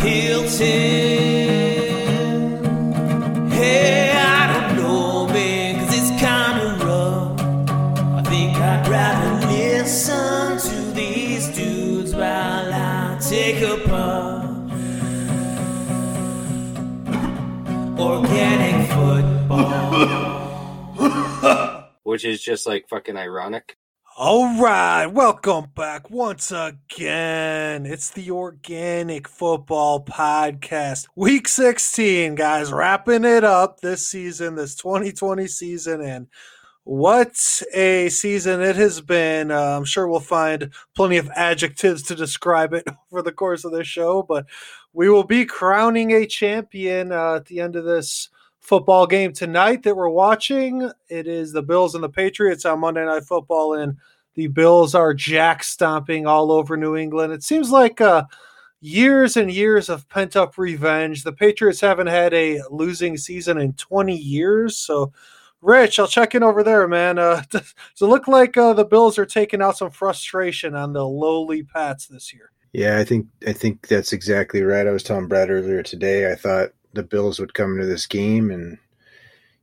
Hilton. Hey, I don't know, man, cause it's kinda rough. I think I'd rather listen to these dudes while I take a puff. Organic football. Which is just like fucking ironic. All right, welcome back once again. It's the Organic Football Podcast, week 16, guys, wrapping it up this season, this 2020 season, and what a season it has been. Uh, I'm sure we'll find plenty of adjectives to describe it over the course of this show, but we will be crowning a champion uh, at the end of this football game tonight that we're watching. It is the Bills and the Patriots on Monday Night Football, and the Bills are jack stomping all over New England. It seems like uh, years and years of pent up revenge. The Patriots haven't had a losing season in 20 years, so. Rich, I'll check in over there, man. Uh, does it look like uh, the Bills are taking out some frustration on the lowly Pats this year? Yeah, I think I think that's exactly right. I was telling Brad earlier today. I thought the Bills would come into this game and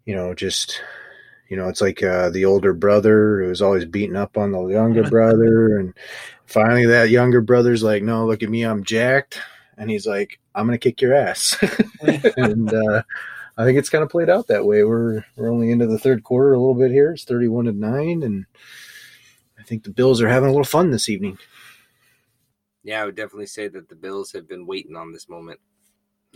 you know just you know it's like uh, the older brother who was always beating up on the younger brother, and finally that younger brother's like, "No, look at me, I'm jacked," and he's like, "I'm gonna kick your ass," and uh, I think it's kind of played out that way. We're we're only into the third quarter a little bit here. It's thirty-one to nine, and I think the Bills are having a little fun this evening. Yeah, I would definitely say that the Bills have been waiting on this moment,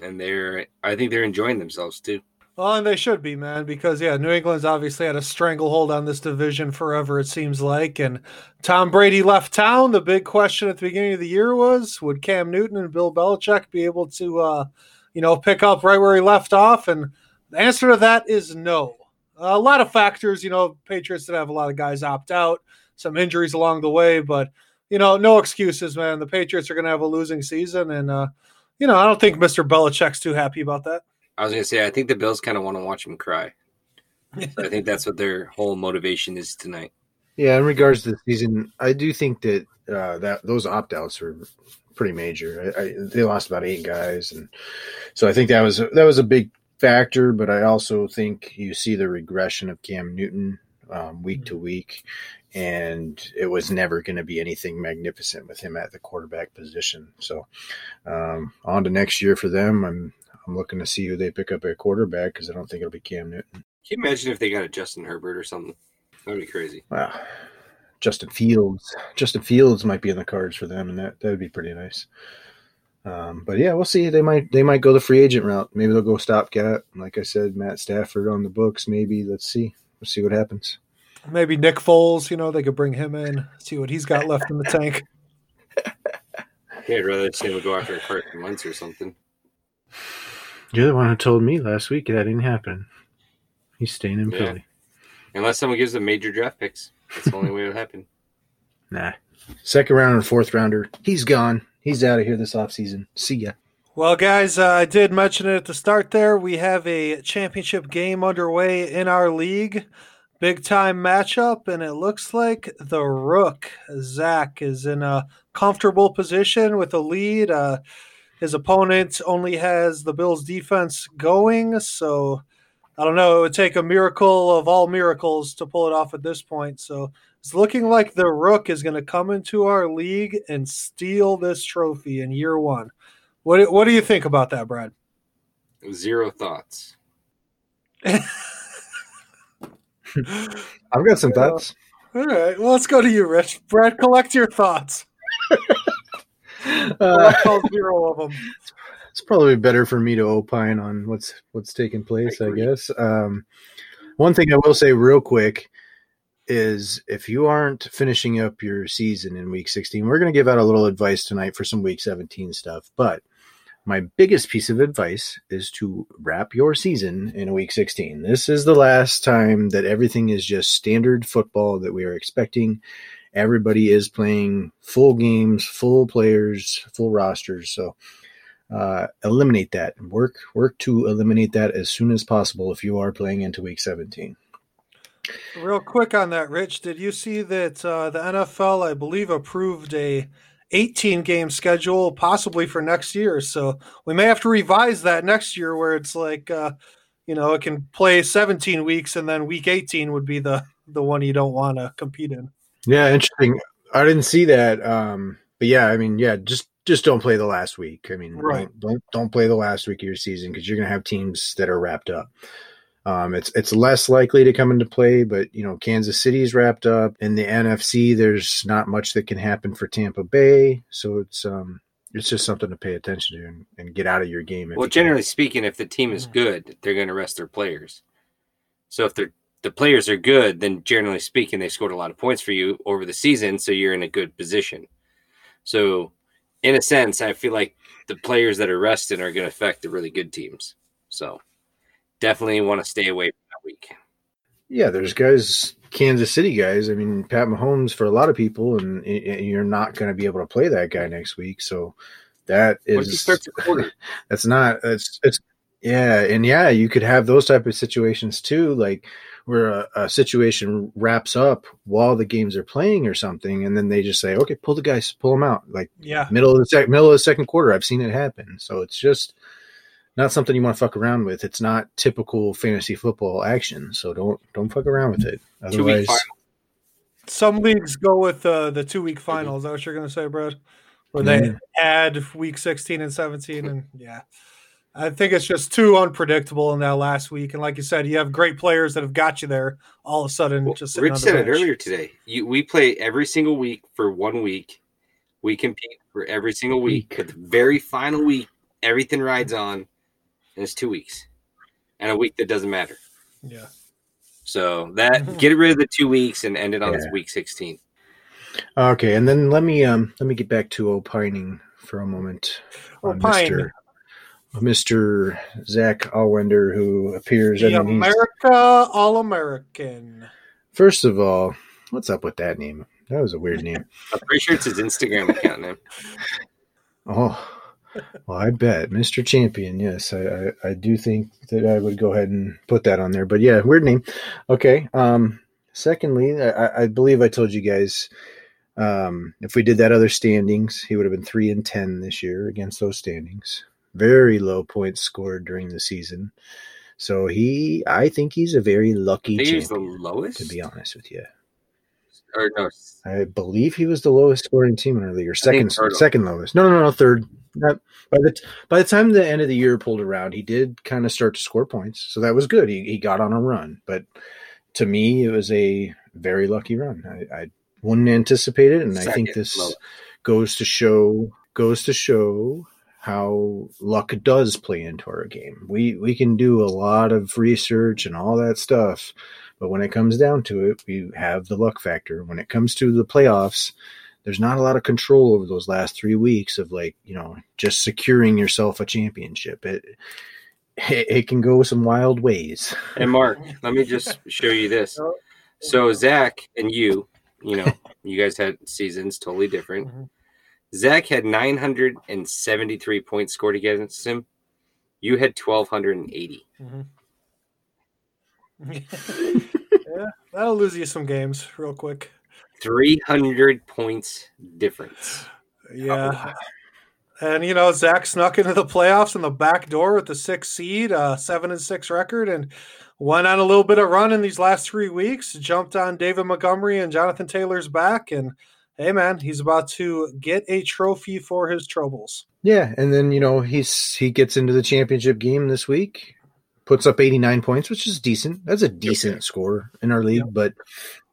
and they're I think they're enjoying themselves too. Well, and they should be, man, because yeah, New England's obviously had a stranglehold on this division forever. It seems like, and Tom Brady left town. The big question at the beginning of the year was, would Cam Newton and Bill Belichick be able to? Uh, you know, pick up right where he left off? And the answer to that is no. a lot of factors, you know, Patriots did have a lot of guys opt out, some injuries along the way, but you know, no excuses, man. The Patriots are to have a losing season, and uh, you know, I don't think Mr. Belichick's too happy about that. I was going to say, I think the Bills kind of want to watch him cry. I think that's what their whole motivation is tonight. Yeah, in regards to the season, I do think that uh, that those opt outs were pretty major. I, I, they lost about eight guys, and so I think that was that was a big factor. But I also think you see the regression of Cam Newton um, week to week, and it was never going to be anything magnificent with him at the quarterback position. So um, on to next year for them. I'm I'm looking to see who they pick up at quarterback because I don't think it'll be Cam Newton. Can you imagine if they got a Justin Herbert or something? That'd be crazy. Wow. Justin Fields. Justin Fields might be in the cards for them, and that that would be pretty nice. Um, but yeah, we'll see. They might they might go the free agent route. Maybe they'll go stopgap. Like I said, Matt Stafford on the books. Maybe let's see. Let's see what happens. Maybe Nick Foles. You know, they could bring him in. See what he's got left in the tank. yeah, I'd rather see him go after Carson Wentz or something. You're the one who told me last week that didn't happen. He's staying in yeah. Philly. Unless someone gives them major draft picks. That's the only way it'll happen. Nah. Second round and fourth rounder. He's gone. He's out of here this offseason. See ya. Well, guys, uh, I did mention it at the start there. We have a championship game underway in our league. Big time matchup, and it looks like the Rook, Zach, is in a comfortable position with a lead. Uh, his opponent only has the Bills defense going, so I don't know. It would take a miracle of all miracles to pull it off at this point. So it's looking like the Rook is going to come into our league and steal this trophy in year one. What What do you think about that, Brad? Zero thoughts. I've got some thoughts. all right. Well, let's go to you, Rich. Brad, collect your thoughts. uh, zero of them it's probably better for me to opine on what's what's taking place. I, I guess. Um, one thing I will say real quick is if you aren't finishing up your season in week 16, we're going to give out a little advice tonight for some week 17 stuff. But my biggest piece of advice is to wrap your season in week 16. This is the last time that everything is just standard football that we are expecting. Everybody is playing full games, full players, full rosters. So uh, eliminate that work work to eliminate that as soon as possible if you are playing into week 17 real quick on that rich did you see that uh, the nfl i believe approved a 18 game schedule possibly for next year so we may have to revise that next year where it's like uh, you know it can play 17 weeks and then week 18 would be the the one you don't want to compete in yeah interesting i didn't see that um but yeah i mean yeah just just don't play the last week. I mean, right. don't, don't, don't play the last week of your season because you're going to have teams that are wrapped up. Um, it's it's less likely to come into play, but you know Kansas City's wrapped up in the NFC. There's not much that can happen for Tampa Bay, so it's um it's just something to pay attention to and, and get out of your game. Well, you generally speaking, if the team is good, they're going to rest their players. So if they're the players are good, then generally speaking, they scored a lot of points for you over the season, so you're in a good position. So, in a sense, I feel like the players that are resting are going to affect the really good teams. So, definitely want to stay away from that week. Yeah, there's guys, Kansas City guys. I mean, Pat Mahomes for a lot of people, and, and you're not going to be able to play that guy next week. So that is that's not it's it's yeah, and yeah, you could have those type of situations too, like where a, a, situation wraps up while the games are playing or something, and then they just say, "Okay, pull the guys, pull them out." Like yeah, middle of the sec- middle of the second quarter, I've seen it happen. So it's just not something you want to fuck around with. It's not typical fantasy football action, so don't don't fuck around with it. Otherwise, some leagues go with uh, the two week finals. Is that what you're going to say, Brad? Where they mm-hmm. add week 16 and 17, and yeah. I think it's just too unpredictable in that last week. And like you said, you have great players that have got you there all of a sudden. Well, just Rich said it earlier today. You, we play every single week for one week. We compete for every single week. But the very final week, everything rides on, and it's two weeks, and a week that doesn't matter. Yeah. So that get rid of the two weeks and end it on yeah. this week sixteen. Okay, and then let me um let me get back to opining for a moment. Opine. Mr. Mr. Zach Alwender, who appears the America All American. First of all, what's up with that name? That was a weird name. I'm pretty sure it's his Instagram account name. Oh, well, I bet Mr. Champion. Yes, I, I, I, do think that I would go ahead and put that on there. But yeah, weird name. Okay. Um. Secondly, I, I believe I told you guys um, if we did that other standings, he would have been three and ten this year against those standings very low points scored during the season. So he, I think he's a very lucky. He's the lowest, to be honest with you. Or no, I believe he was the lowest scoring team in our league, or second, second lowest. No, no, no, no third. Not, by the by the time the end of the year pulled around, he did kind of start to score points, so that was good. He he got on a run, but to me, it was a very lucky run. I, I wouldn't anticipate it, and second I think this lowest. goes to show goes to show how luck does play into our game. We we can do a lot of research and all that stuff, but when it comes down to it, we have the luck factor. When it comes to the playoffs, there's not a lot of control over those last 3 weeks of like, you know, just securing yourself a championship. It it, it can go some wild ways. And Mark, let me just show you this. So Zach and you, you know, you guys had seasons totally different. Mm-hmm Zach had 973 points scored against him. You had 1,280. Mm-hmm. yeah, that'll lose you some games real quick. 300 points difference. Yeah. And you know, Zach snuck into the playoffs in the back door with the six seed, uh, seven and six record, and went on a little bit of run in these last three weeks. Jumped on David Montgomery and Jonathan Taylor's back, and hey man, he's about to get a trophy for his troubles. Yeah, and then you know he's he gets into the championship game this week, puts up 89 points, which is decent. That's a decent score in our league, but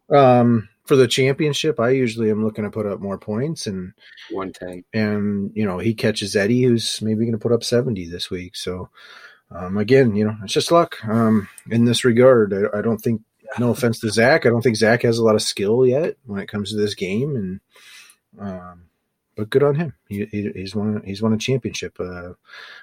um for the championship, I usually am looking to put up more points and 110. And you know, he catches Eddie who's maybe going to put up 70 this week. So um again, you know, it's just luck. Um in this regard, I, I don't think no offense to Zach, I don't think Zach has a lot of skill yet when it comes to this game, and um, but good on him. He, he, he's won he's won a championship. Uh,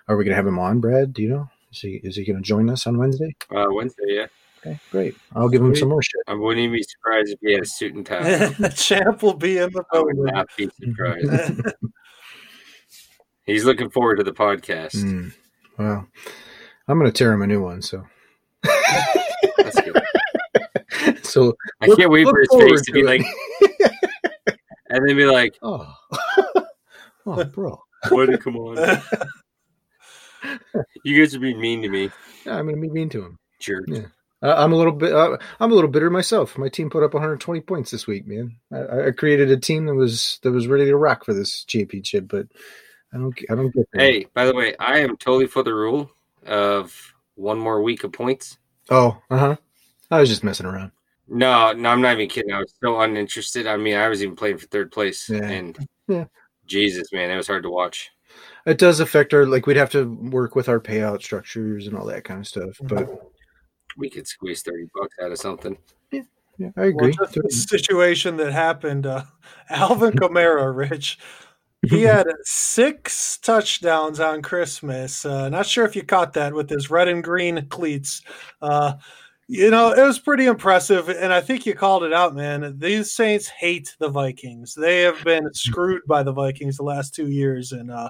are we gonna have him on, Brad? Do you know? Is he is he gonna join us on Wednesday? Uh, Wednesday, yeah. Okay, great. I'll give him some more shit. I wouldn't even be surprised if he had a suit and tie. the champ will be in the I would not be surprised. He's looking forward to the podcast. Mm, well, I'm going to tear him a new one. So So I look, can't wait for his face to be it. like, and then be like, oh, oh, bro, what? Come on, you guys are being mean to me. Yeah, I'm gonna be mean to him. Sure. Yeah. Uh, I'm a little bit. Uh, I'm a little bitter myself. My team put up 120 points this week, man. I, I, created a team that was that was ready to rock for this championship, but I don't. I don't get. That. Hey, by the way, I am totally for the rule of one more week of points Oh, uh huh. I was just messing around. No, no, I'm not even kidding. I was so uninterested. I mean, I was even playing for third place, Yeah. and Yeah. Jesus, man, it was hard to watch. It does affect our like we'd have to work with our payout structures and all that kind of stuff. But We could squeeze thirty bucks out of something. yeah, I Well, agree. just the situation that happened, uh, Alvin Kamara, Rich, he had six touchdowns on Christmas. Uh, not sure if you caught that with his red and green cleats. Uh, you know, it was pretty impressive, and I think you called it out, man. These Saints hate the Vikings. They have been screwed by the Vikings the last two years, and uh,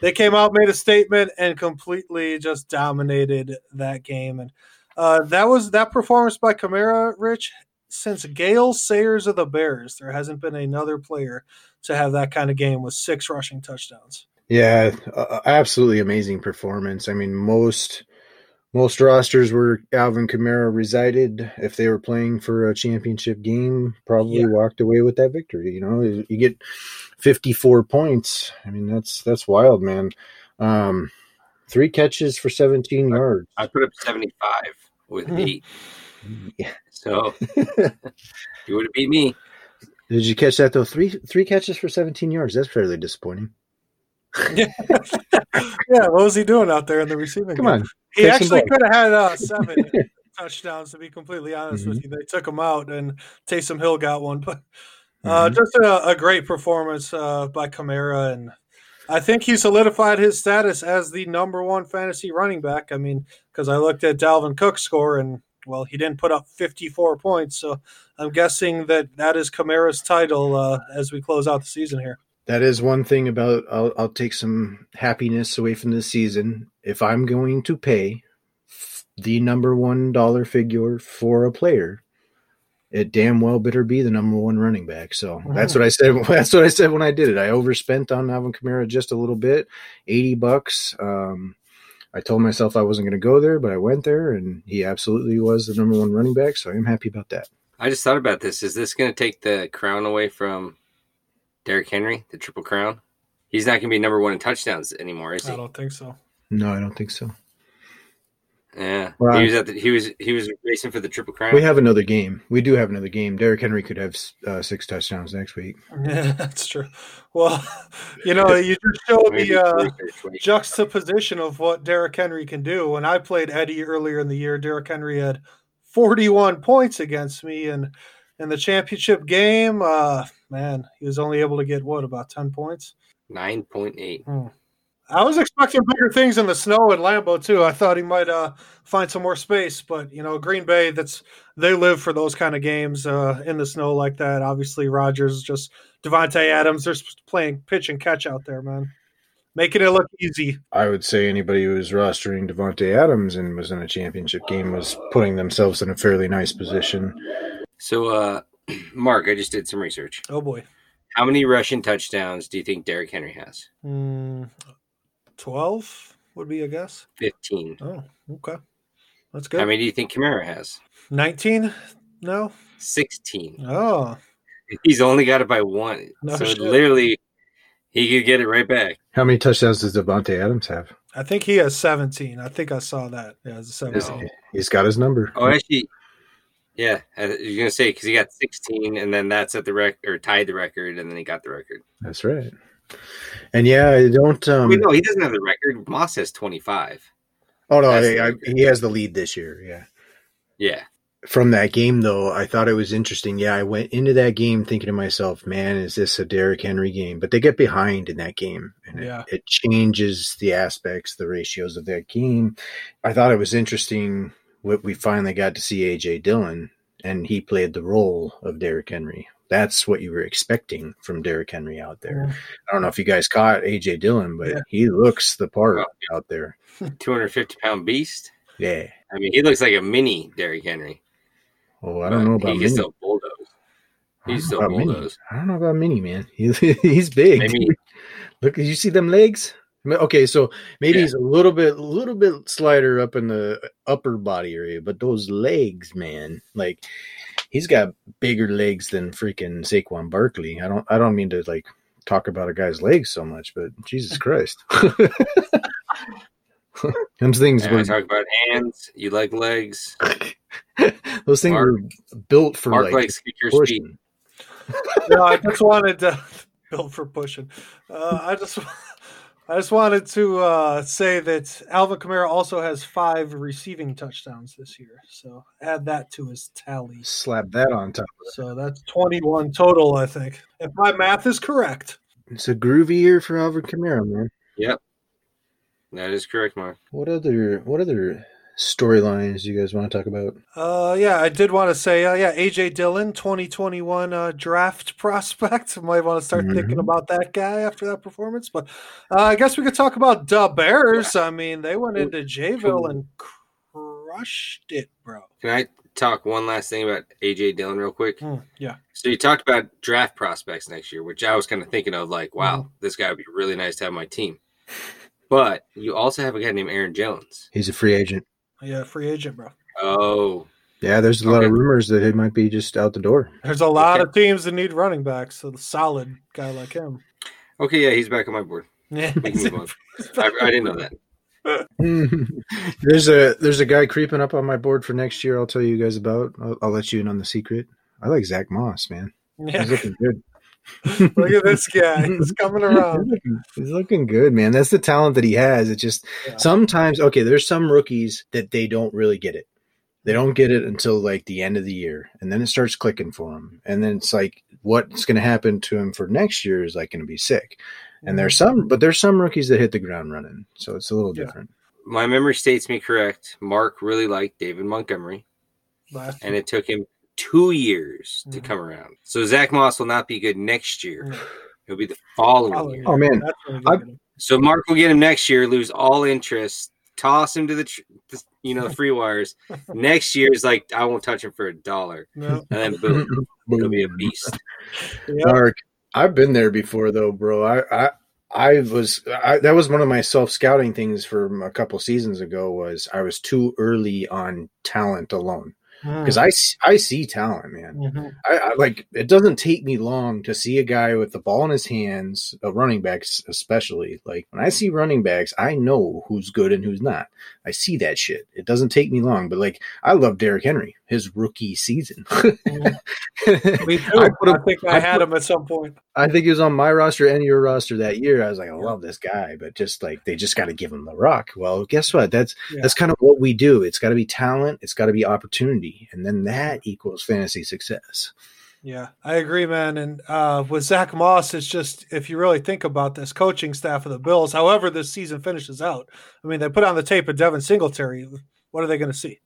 they came out, made a statement, and completely just dominated that game. And uh, that was that performance by Kamara, Rich. Since Gale Sayers of the Bears, there hasn't been another player to have that kind of game with six rushing touchdowns. Yeah, uh, absolutely amazing performance. I mean, most most rosters where Alvin Kamara resided, if they were playing for a championship game, probably Yeah. walked away with that victory. You know, you get 54 points. I mean, that's that's wild, man. Um, three catches for 17 yards. I put up seventy five with Mhm. eight, Yeah. so you would have beat me. Did you catch that though? Three three catches for 17 yards. That's fairly disappointing. Yeah, yeah, what was he doing out there in the receiving? Come game? on, he actually could have had uh, seven touchdowns. To be completely honest with Mhm. you, they took him out, and Taysom Hill got one. But uh, Mhm. just a, a great performance uh, by Kamara, and I think he solidified his status as the number one fantasy running back. I mean, because I looked at Dalvin Cook's score, and well, he didn't put up 54 points, so I'm guessing that that is Kamara's title uh, as we close out the season here. That is one thing about I'll, I'll take some happiness away from this season. If I'm going to pay the number one dollar figure for a player, it damn well better be the number one running back. So that's what I said. That's what I said when I did it. I overspent on Alvin Kamara just a little bit, eighty bucks. Um, I told myself I wasn't going to go there, but I went there, and he absolutely was the number one running back. So I'm happy about that. I just thought about this. Is this going to take the crown away from Derrick Henry, the triple crown? He's not going to be number one in touchdowns anymore, is he? I don't think so. No, I don't think so. Yeah, Well, he was at the, he was he was racing for the triple crown. We have another game. We do have another game. Derrick Henry could have uh, six touchdowns next week. Yeah, that's true. Well, you know, you just showed Maybe the uh, juxtaposition of what Derrick Henry can do. When I played Eddie earlier in the year, Derrick Henry had 41 points against me, and in the championship game, uh, man, he was only able to get what about 10 points. Nine point eight. I was expecting bigger things in the snow in Lambeau too. I thought he might uh, find some more space, but you know, Green Bay, that's they live for those kind of games uh, in the snow like that. Obviously, Rodgers just Davante Adams, they're playing pitch and catch out there, man, making it look easy. I would say anybody who was rostering Davante Adams and was in a championship game was putting themselves in a fairly nice position. So, uh, Mark, I just did some research. Oh boy, How many rushing touchdowns do you think Derrick Henry has? Hmm, twelve would be a guess. Fifteen. Oh, okay, that's good. How good. many do you think Kamara has? Nineteen? No. Sixteen. Oh, He's only got it by one. No so shit. literally, he could get it right back. How many touchdowns does Davante Adams have? I think he has seventeen. I think I saw that. Yeah, a Is seventeen. He's got his number. Oh, actually, yeah, you're gonna say because he got 16, and then that's at the record or tied the record, and then he got the record. That's right. And yeah, I don't. Um, Wait, no, he doesn't have the record. Moss has 25. oh no, That's I, I, he has the lead this year. Yeah. Yeah, From that game, though, I thought it was interesting. Yeah, I went into that game thinking to myself, "Man, is this a Derrick Henry game?" But they get behind in that game, and Yeah. it, it changes the aspects, the ratios of that game. I thought it was interesting. What we finally got to see AJ Dillon, and he played the role of Derrick Henry. That's what you were expecting from Derrick Henry out there. I don't know if you guys caught AJ Dillon, but Yeah. he looks the part Well, out there. 250 pound beast. Yeah. I mean, he looks like a mini Derrick Henry. Oh, I don't know but about he Mini. can still bulldoze. He's still about Mini. I don't know about Mini, man. He, he's big. Maybe Look, you see them legs? I mean, Okay, so maybe Yeah. he's a little bit, a little bit slighter up in the upper body area, but those legs, man, like he's got bigger legs than freaking Saquon Barkley. I don't, I don't mean to like talk about a guy's legs so much, but Jesus Christ. Those things And were I talk about hands. You like legs. those things Mark- were built for Mark like likes kick your speed. no, I just wanted to build for pushing. Uh, I just, I just wanted to uh, say that Alvin Kamara also has five receiving touchdowns this year. So add that to his tally. Slap that on top. So that's twenty-one total, I think, if my math is correct. It's a groovy year for Alvin Kamara, man. Yep, that is correct, Mark. What other what other storylines you guys want to talk about? Uh, yeah, I did want to say, uh, yeah, AJ Dillon, 2021 uh, draft prospect. Might want to start thinking Mhm. about that guy after that performance. But uh, I guess we could talk about the Bears. I mean, they went into Jayville and crushed it, bro. Can I talk one last thing about AJ Dillon real quick? Hmm, yeah, So you talked about draft prospects next year, which I was kind of thinking of like, wow, Mm-hmm. this guy would be really nice to have on my team. But you also have a guy named Aaron Jones. He's a free agent. Yeah, free agent, bro. Oh, Yeah, there's a lot of rumors that he might be just out the door. There's a lot Okay. of teams that need running backs. So the solid guy like him. okay, yeah, he's back on my board. Yeah, We can move on. I, I didn't know that. there's a there's a guy creeping up on my board for next year. I'll tell you guys about. I'll, I'll let you in on the secret. I like Zach Moss, man. yeah. He's looking good. Look at this guy. He's coming around. He's looking, he's looking good, man. That's the talent that he has. It just Yeah. sometimes okay. There's some rookies that they don't really get it. They don't get it until like the end of the year, and then it starts clicking for them. And then it's like, what's going to happen to him for next year is like going to be sick. And there's some, but there's some rookies that hit the ground running, so it's a little Yeah. different. My memory states me correct. Mark really liked David Montgomery, Last and it took him two years to Mhm. come around. So Zach Moss will not be good next year. No. It'll be the following Following year. year. Oh, man. That's when we I- get him. So Mark will get him next year, lose all interest, toss him to the, tr- the you know, the free wires. next year is like I won't touch him for a dollar, No. and then boom, he'll be a beast. Yeah. Mark, I've been there before though, bro. I I I was I, that was one of my self scouting things from a couple seasons ago. Was I was too early on talent alone because i I see talent, man. Mhm. I, I like it doesn't take me long to see a guy with the ball in his hands, a running backs especially. Like when I see running backs, I know who's good and who's not. I see that shit. It doesn't take me long. But like I love Derrick Henry, his rookie season. Me too. I I, think I, I had put- him at some point. I think he was on my roster and your roster that year. I was like, I love this guy, but just like they just got to give him the rock. Well, guess what? That's Yeah. that's kind of what we do. It's got to be talent. It's got to be opportunity, and then that equals fantasy success. Yeah, I agree, man. And uh, with Zach Moss, it's just if you really think about this coaching staff of the Bills, however this season finishes out, I mean, they put on the tape of Devin Singletary. What are they going to see?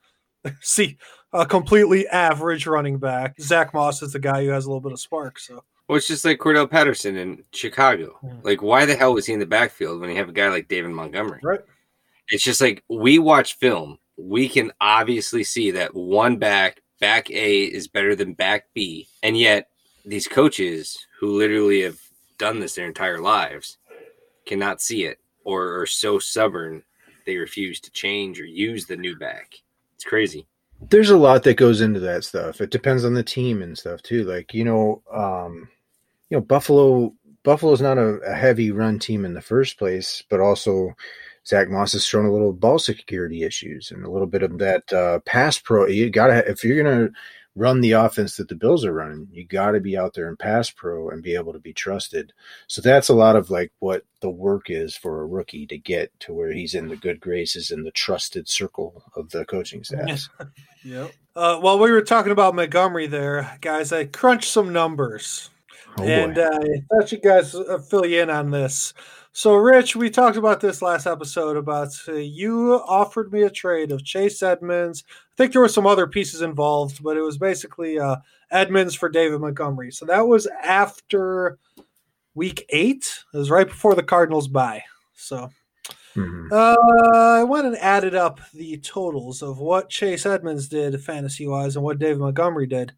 see a completely average running back. Zach Moss is the guy who has a little bit of spark. So Well, it's just like Cordell Patterson in Chicago. Yeah. Like, why the hell was he in the backfield when you have a guy like David Montgomery? Right. It's just like we watch film, we can obviously see that one back, back A, is better than back B. And yet, these coaches who literally have done this their entire lives cannot see it or are so stubborn they refuse to change or use the new back. It's crazy. There's a lot that goes into that stuff. It depends on the team and stuff too. Like you know, um, you know, Buffalo. Buffalo's not a, a heavy run team in the first place, but also Zach Moss has shown a little ball security issues and a little bit of that uh, pass pro. You gotta if you're gonna run the offense that the Bills are running, you got to be out there and pass pro and be able to be trusted. So that's a lot of like what the work is for a rookie to get to where he's in the good graces and the trusted circle of the coaching staff. Yep. Uh, while we were talking about Montgomery there, guys, I crunched some numbers. Oh and uh, I thought you guys uh, fill you in on this. So, Rich, we talked about this last episode about uh, you offered me a trade of Chase Edmonds. I think there were some other pieces involved, but it was basically uh, Edmonds for David Montgomery. So that was after week eight. It was right before the Cardinals bye. So Mhm. uh, I went and added up the totals of what Chase Edmonds did fantasy wise and what David Montgomery did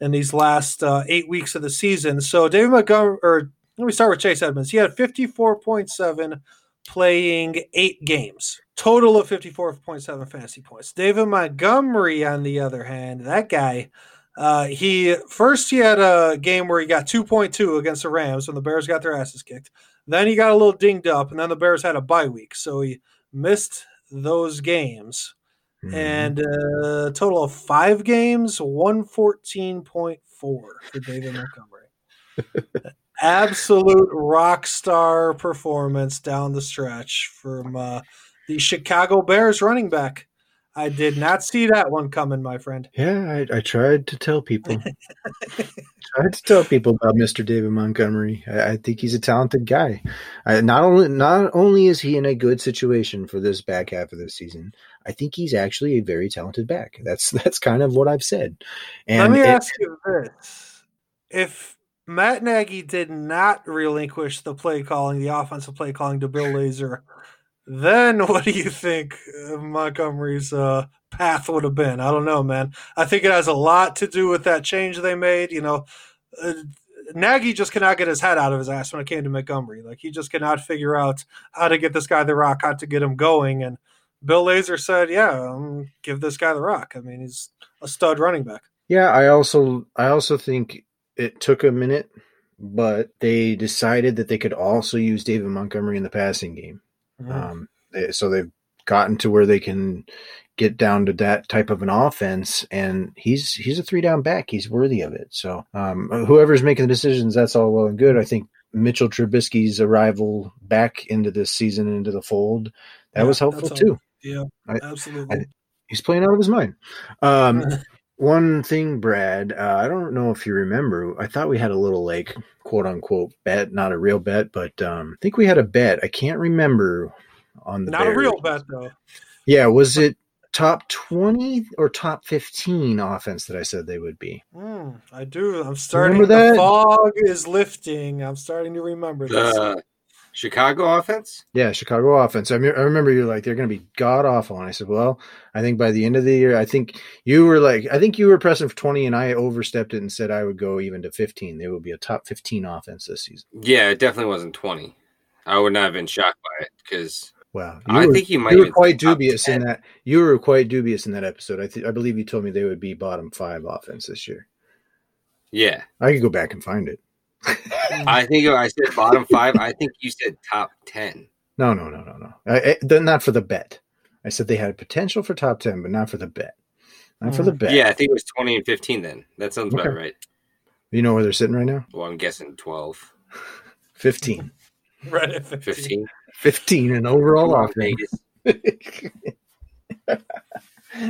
in these last uh, eight weeks of the season. So David Montgomery, or let me start with Chase Edmonds. He had 54.7 playing eight games, total of 54.7 fantasy points. David Montgomery, on the other hand, that guy. Uh, he first he had a game where he got 2.2 against the Rams when the Bears got their asses kicked. Then he got a little dinged up, and then the Bears had a bye week, so he missed those games. Mm-hmm. And a uh, total of five games, 114.4 for David Montgomery. Absolute rock star performance down the stretch from uh, the Chicago Bears running back. I did not see that one coming, my friend. Yeah, I, I tried to tell people. tried to tell people about Mr. David Montgomery. I, I think he's a talented guy. I, not only not only is he in a good situation for this back half of the season, I think he's actually a very talented back. That's that's kind of what I've said. And Let me it, ask you this: If Matt Nagy did not relinquish the play calling, the offensive play calling to Bill Lazor then what do you think Montgomery's uh, path would have been? I don't know, man. I think it has a lot to do with that change they made. You know, uh, Nagy just cannot get his head out of his ass when it came to Montgomery. Like he just cannot figure out how to get this guy the rock, how to get him going. And Bill Lazor said, "Yeah, um, give this guy the rock." I mean, he's a stud running back. Yeah, I also I also think it took a minute, but they decided that they could also use David Montgomery in the passing game. Mm-hmm. Um, they, so they've gotten to where they can get down to that type of an offense, and he's he's a three down back. He's worthy of it. So um, whoever's making the decisions, that's all well and good. I think Mitchell Trubisky's arrival back into this season into the fold that yeah, was helpful too. Yeah, I, absolutely. I, he's playing out of his mind. Um, one thing, Brad, uh, I don't know if you remember. I thought we had a little like quote unquote bet, not a real bet, but um, I think we had a bet. I can't remember on the not Bears. a real bet though. Yeah, was it top twenty or top fifteen offense that I said they would be? Mm, I do. I'm starting. Remember that? The fog is lifting. I'm starting to remember this. Uh, Chicago offense? Yeah, Chicago offense. I, mean, I remember you're like, they're going to be god awful. And I said, well, I think by the end of the year, I think you were like, I think you were pressing for 20 and I overstepped it and said I would go even to 15. They would be a top 15 offense this season. Yeah, it definitely wasn't 20. I would not have been shocked by it because. Wow, I were, think you might. You were quite dubious in that. You were quite dubious in that episode. I th- I believe you told me they would be bottom five offense this year. Yeah, I could go back and find it. I think I said bottom five. I think you said top ten. No, no, no, no, no. I, I, not for the bet. I said they had potential for top ten, but not for the bet. Not mm. for the mm. bet. Yeah, I think it was twenty and fifteen. Then that sounds okay. about right. You know where they're sitting right now? Well, I'm guessing twelve. Fifteen. right at 15. 15. 15 and overall off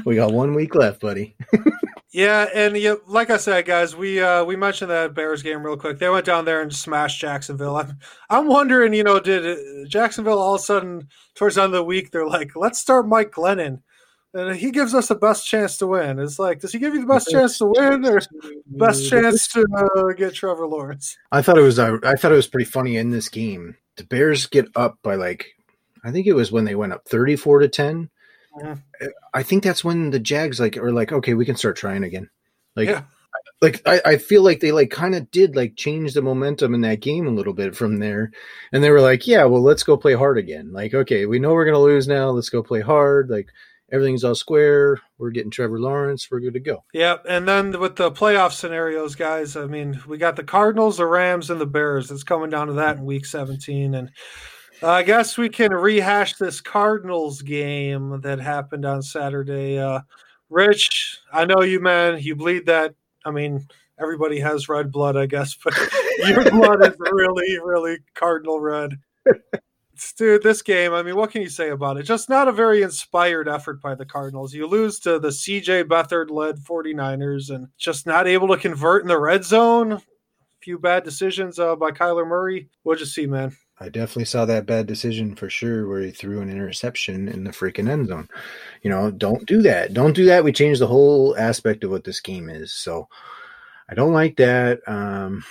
we got one week left, buddy. Yeah, and you, like I said, guys, we uh, we mentioned that Bears game real quick. They went down there and smashed Jacksonville. I'm I'm wondering, you know, did uh, Jacksonville all of a sudden towards the end of the week they're like, let's start Mike Glennon, and he gives us the best chance to win. It's like, does he give you the best chance to win or best chance to uh, get Trevor Lawrence? I thought it was uh, I thought it was pretty funny in this game. The Bears get up by like, I think it was when they went up thirty four to I think that's when the Jags like are like, okay, we can start trying again. Like, yeah. like I, I feel like they like kind of did like change the momentum in that game a little bit from there, and they were like, yeah, well, let's go play hard again. Like, okay, we know we're gonna lose now. Let's go play hard. Like everything's all square. We're getting Trevor Lawrence. We're good to go. Yeah, and then with the playoff scenarios, guys. I mean, we got the Cardinals, the Rams, and the Bears. It's coming down to that in Week 17, and I guess we can rehash this Cardinals game that happened on Saturday. Uh, Rich, I know you, man. You bleed that. I mean, everybody has red blood, I guess, but your blood is really, really Cardinal red. Dude, this game, I mean, what can you say about it? Just not a very inspired effort by the Cardinals. You lose to the CJ Beathard led 49ers and just not able to convert in the red zone. A few bad decisions uh, by Kyler Murray. What'd you see, man? I definitely saw that bad decision for sure where he threw an interception in the freaking end zone. You know, don't do that. Don't do that. We changed the whole aspect of what this game is. So I don't like that. Um,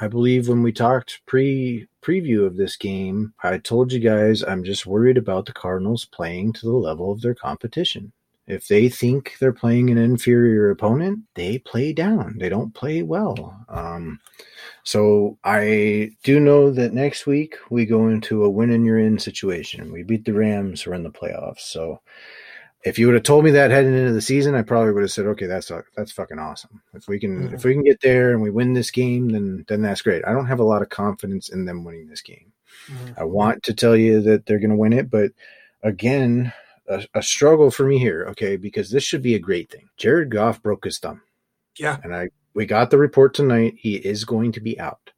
I believe when we talked pre preview of this game, I told you guys I'm just worried about the Cardinals playing to the level of their competition. If they think they're playing an inferior opponent, they play down. They don't play well. Um, so I do know that next week we go into a win and you're in situation. We beat the Rams, we're in the playoffs. So if you would have told me that heading into the season, I probably would have said, "Okay, that's that's fucking awesome. If we can mm-hmm. if we can get there and we win this game, then then that's great." I don't have a lot of confidence in them winning this game. Mm-hmm. I want to tell you that they're going to win it, but again, a, a struggle for me here, okay, because this should be a great thing. Jared Goff broke his thumb. Yeah. And I we got the report tonight. He is going to be out.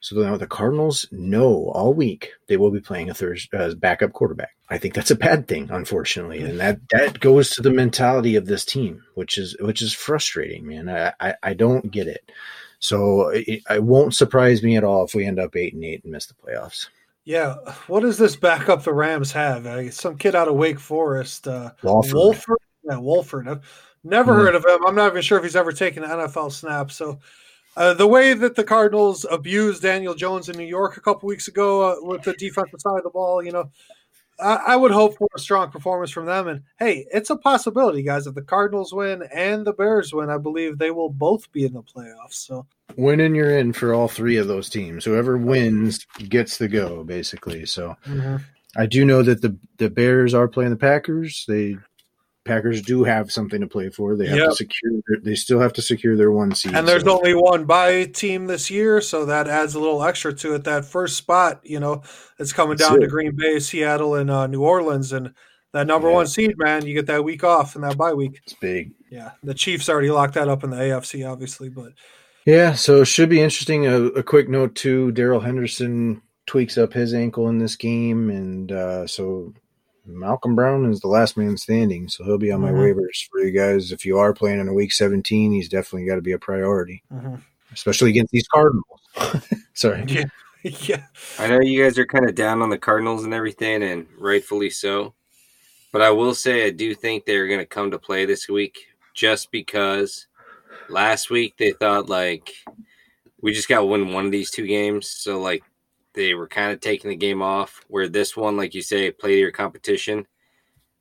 So now the Cardinals know all week they will be playing a third uh, backup quarterback. I think that's a bad thing, unfortunately, and that that goes to the mentality of this team, which is which is frustrating, man. I I, I don't get it. So it, it won't surprise me at all if we end up eight and eight and miss the playoffs. Yeah, what does this backup the Rams have? Uh, some kid out of Wake Forest, uh, Wolford. Wolford. Yeah, Wolford. I've never Mhm. heard of him. I'm not even sure if he's ever taken an NFL snap. So, uh, the way that the Cardinals abused Daniel Jones in New York a couple weeks ago uh, with the defensive side of the ball, you know, I, would hope for a strong performance from them. And hey, it's a possibility, guys. If the Cardinals win and the Bears win, I believe they will both be in the playoffs. So, Winning, you're in for all three of those teams. Whoever wins gets to go, basically. So mm-hmm. I do know that the the Bears are playing the Packers. They Packers do have something to play for. They have Yep. to secure. Their, they still have to secure their one seed. And there's so- only one bye team this year, so that adds a little extra to it. That first spot, you know, it's coming That's down to. Green Bay, Seattle, and uh, New Orleans, and that number Yeah. one seed, man, you get that week off and that bye week. it's big. Yeah, the Chiefs already locked that up in the AFC, obviously, but Yeah, so it should be interesting. A, a quick note too: Darrell Henderson tweaks up his ankle in this game, and uh, so Malcolm Brown is the last man standing. So he'll be on my Mhm. waivers for you guys. If you are playing in a week 17, he's definitely got to be a priority, especially against these Cardinals. Sorry. yeah, yeah, I know you guys are kind of down on the Cardinals and everything, and rightfully so. But I will say I do think they're going to come to play this week, just because last week they thought like we just got to win one of these two games, so like they were kind of taking the game off. Where this one, like you say, play to your competition.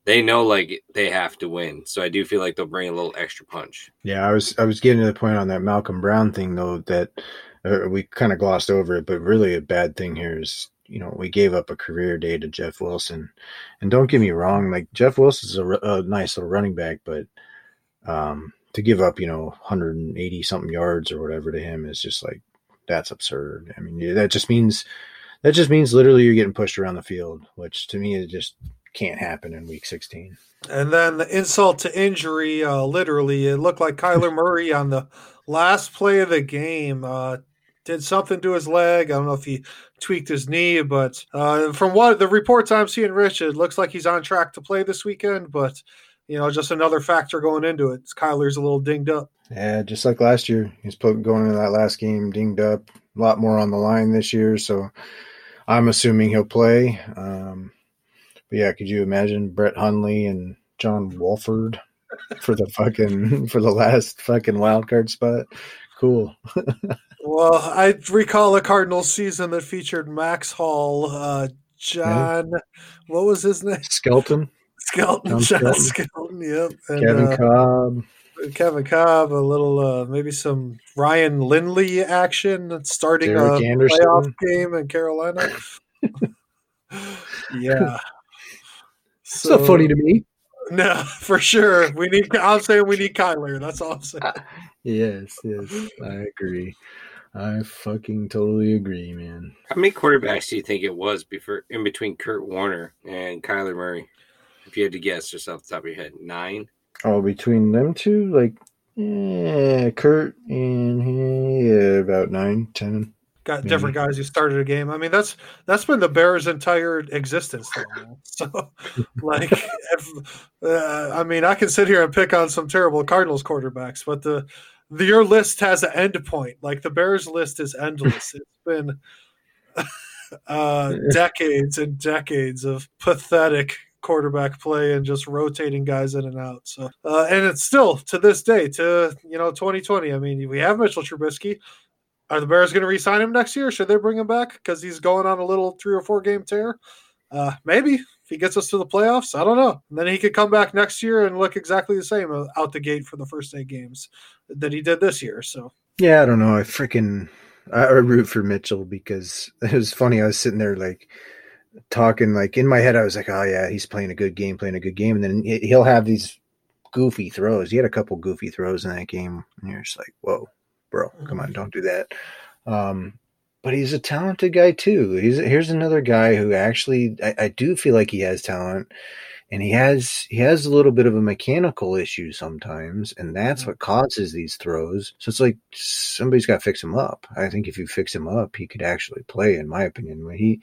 They know like they have to win, so I do feel like they'll bring a little extra punch. Yeah, I was I was getting to the point on that Malcolm Brown thing though that uh, we kind of glossed over it, but really a bad thing here is you know we gave up a career day to Jeff Wilson, and don't get me wrong, like Jeff Wilson's a nice little running back, but um, to give up you know 180 something yards or whatever to him is just like that's absurd. I mean that just means that just means literally you're getting pushed around the field, which to me it just can't happen in week 16. And then the insult to injury, uh, literally, it looked like Kyler Murray on the last play of the game uh, did something to his leg. I don't know if he tweaked his knee, but uh, from what the reports I'm seeing, Rich, it looks like he's on track to play this weekend. But you know, just another factor going into it. Kyler's a little dinged up. Yeah, just like last year, he's put, going into that last game dinged up. A lot more on the line this year, so I'm assuming he'll play. Um, but yeah, could you imagine Brett Hundley and John Wolford for the fucking for the last fucking wild card spot? Cool. Well, I recall a Cardinals season that featured Max Hall, uh, John, what was his name? Skelton, Skelton, John John Skelton. Skelton. Yep, and, Kevin uh, Kolb. Kevin Kolb, a little uh, maybe some Ryan Lindley action starting Derek a Anderson. playoff game in Carolina. yeah. It's not funny to me. No, for sure. We need. I'm saying we need Kyler. That's all I'm saying. Yes, yes, I agree. I fucking totally agree, man. How many quarterbacks do you think it was before in between Kurt Warner and Kyler Murray? If you had to guess just off the top of your head, nine. Oh, between them two, like, yeah, Kurt and yeah, about nine, ten. Got Maybe. different guys who started a game. I mean, that's that's been the Bears' entire existence. Though. So, like, if, uh, I mean, I can sit here and pick on some terrible Cardinals quarterbacks, but the, the your list has an end point. Like the Bears' list is endless. it's been uh, decades and decades of pathetic quarterback play and just rotating guys in and out. So, uh, and it's still to this day, to you know, 2020. I mean, we have Mitchell Trubisky. Are the Bears going to re-sign him next year? Should they bring him back because he's going on a little three or four game tear? Uh, maybe if he gets us to the playoffs, I don't know. And then he could come back next year and look exactly the same uh, out the gate for the first eight games that he did this year. So Yeah, I don't know. I freaking I, I root for Mitchell because it was funny. I was sitting there like talking, like in my head, I was like, "Oh yeah, he's playing a good game, playing a good game," and then he- he'll have these goofy throws. He had a couple goofy throws in that game, and you're just like, "Whoa, bro, come on, don't do that." Um, but he's a talented guy too. He's here's another guy who actually I, I do feel like he has talent, and he has he has a little bit of a mechanical issue sometimes, and that's what causes these throws. So it's like somebody's got to fix him up. I think if you fix him up, he could actually play. In my opinion, when he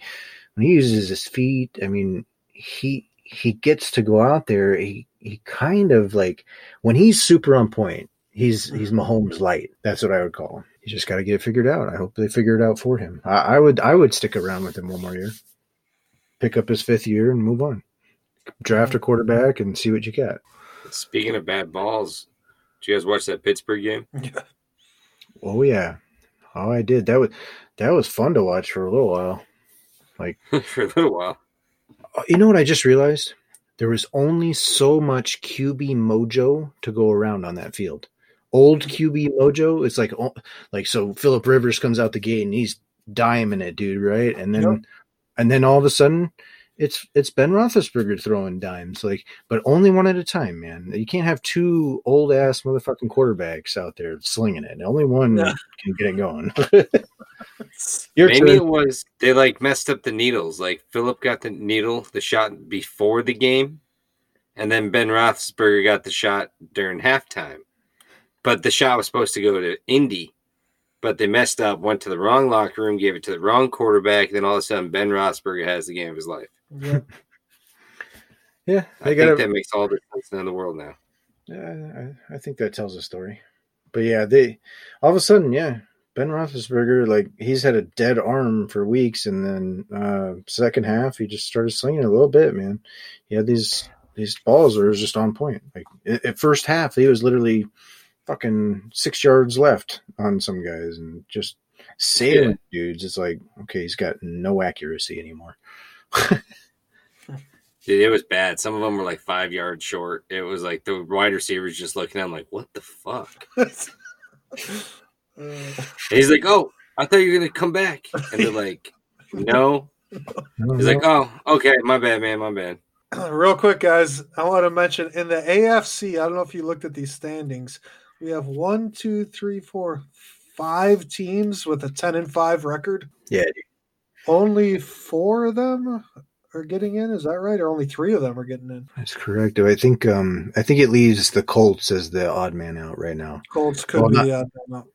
when he uses his feet, I mean, he he gets to go out there. He he kind of like when he's super on point. He's he's Mahomes light. That's what I would call him. He's just got to get it figured out. I hope they figure it out for him. I, I would I would stick around with him one more year, pick up his fifth year, and move on draft a quarterback and see what you get. Speaking of bad balls, did you guys watch that Pittsburgh game? Yeah. Oh yeah. Oh, I did. That was that was fun to watch for a little while. Like for a little while. Uh, you know what I just realized? There was only so much QB mojo to go around on that field. Old QB mojo, it's like like so Philip Rivers comes out the gate and he's diamond it, dude, right? And then yep. and then all of a sudden it's it's Ben Roethlisberger throwing dimes, like, but only one at a time, man. You can't have two old ass motherfucking quarterbacks out there slinging it. Only one yeah. can get it going. Maybe turn. it was they like messed up the needles. Like Philip got the needle, the shot before the game, and then Ben Roethlisberger got the shot during halftime. But the shot was supposed to go to Indy but they messed up, went to the wrong locker room, gave it to the wrong quarterback. Then all of a sudden, Ben Roethlisberger has the game of his life. Yeah, yeah. I gotta, think that makes all the sense in the world now. Yeah, I, I, think that tells a story. But yeah, they all of a sudden, yeah, Ben Roethlisberger, like he's had a dead arm for weeks, and then uh second half he just started slinging a little bit. Man, he had these these balls that were just on point. Like at first half, he was literally fucking six yards left on some guys and just sailing yeah. dudes. It's like, okay, he's got no accuracy anymore. Dude, it was bad. Some of them were like five yards short. It was like the wide receivers just looking at him like, what the fuck? Uh. he's like, oh, I thought you were going to come back. And they're like, no. He's like, oh, okay, my bad, man, my bad. Real quick, guys, I want to mention in the AFC, I don't know if you looked at these standings, we have one, two, three, four, five teams with a ten and five record. Yeah. Only four of them are getting in. Is that right? Or only three of them are getting in? That's correct. I think um I think it leaves the Colts as the odd man out right now. Colts could well, be not, the odd man out.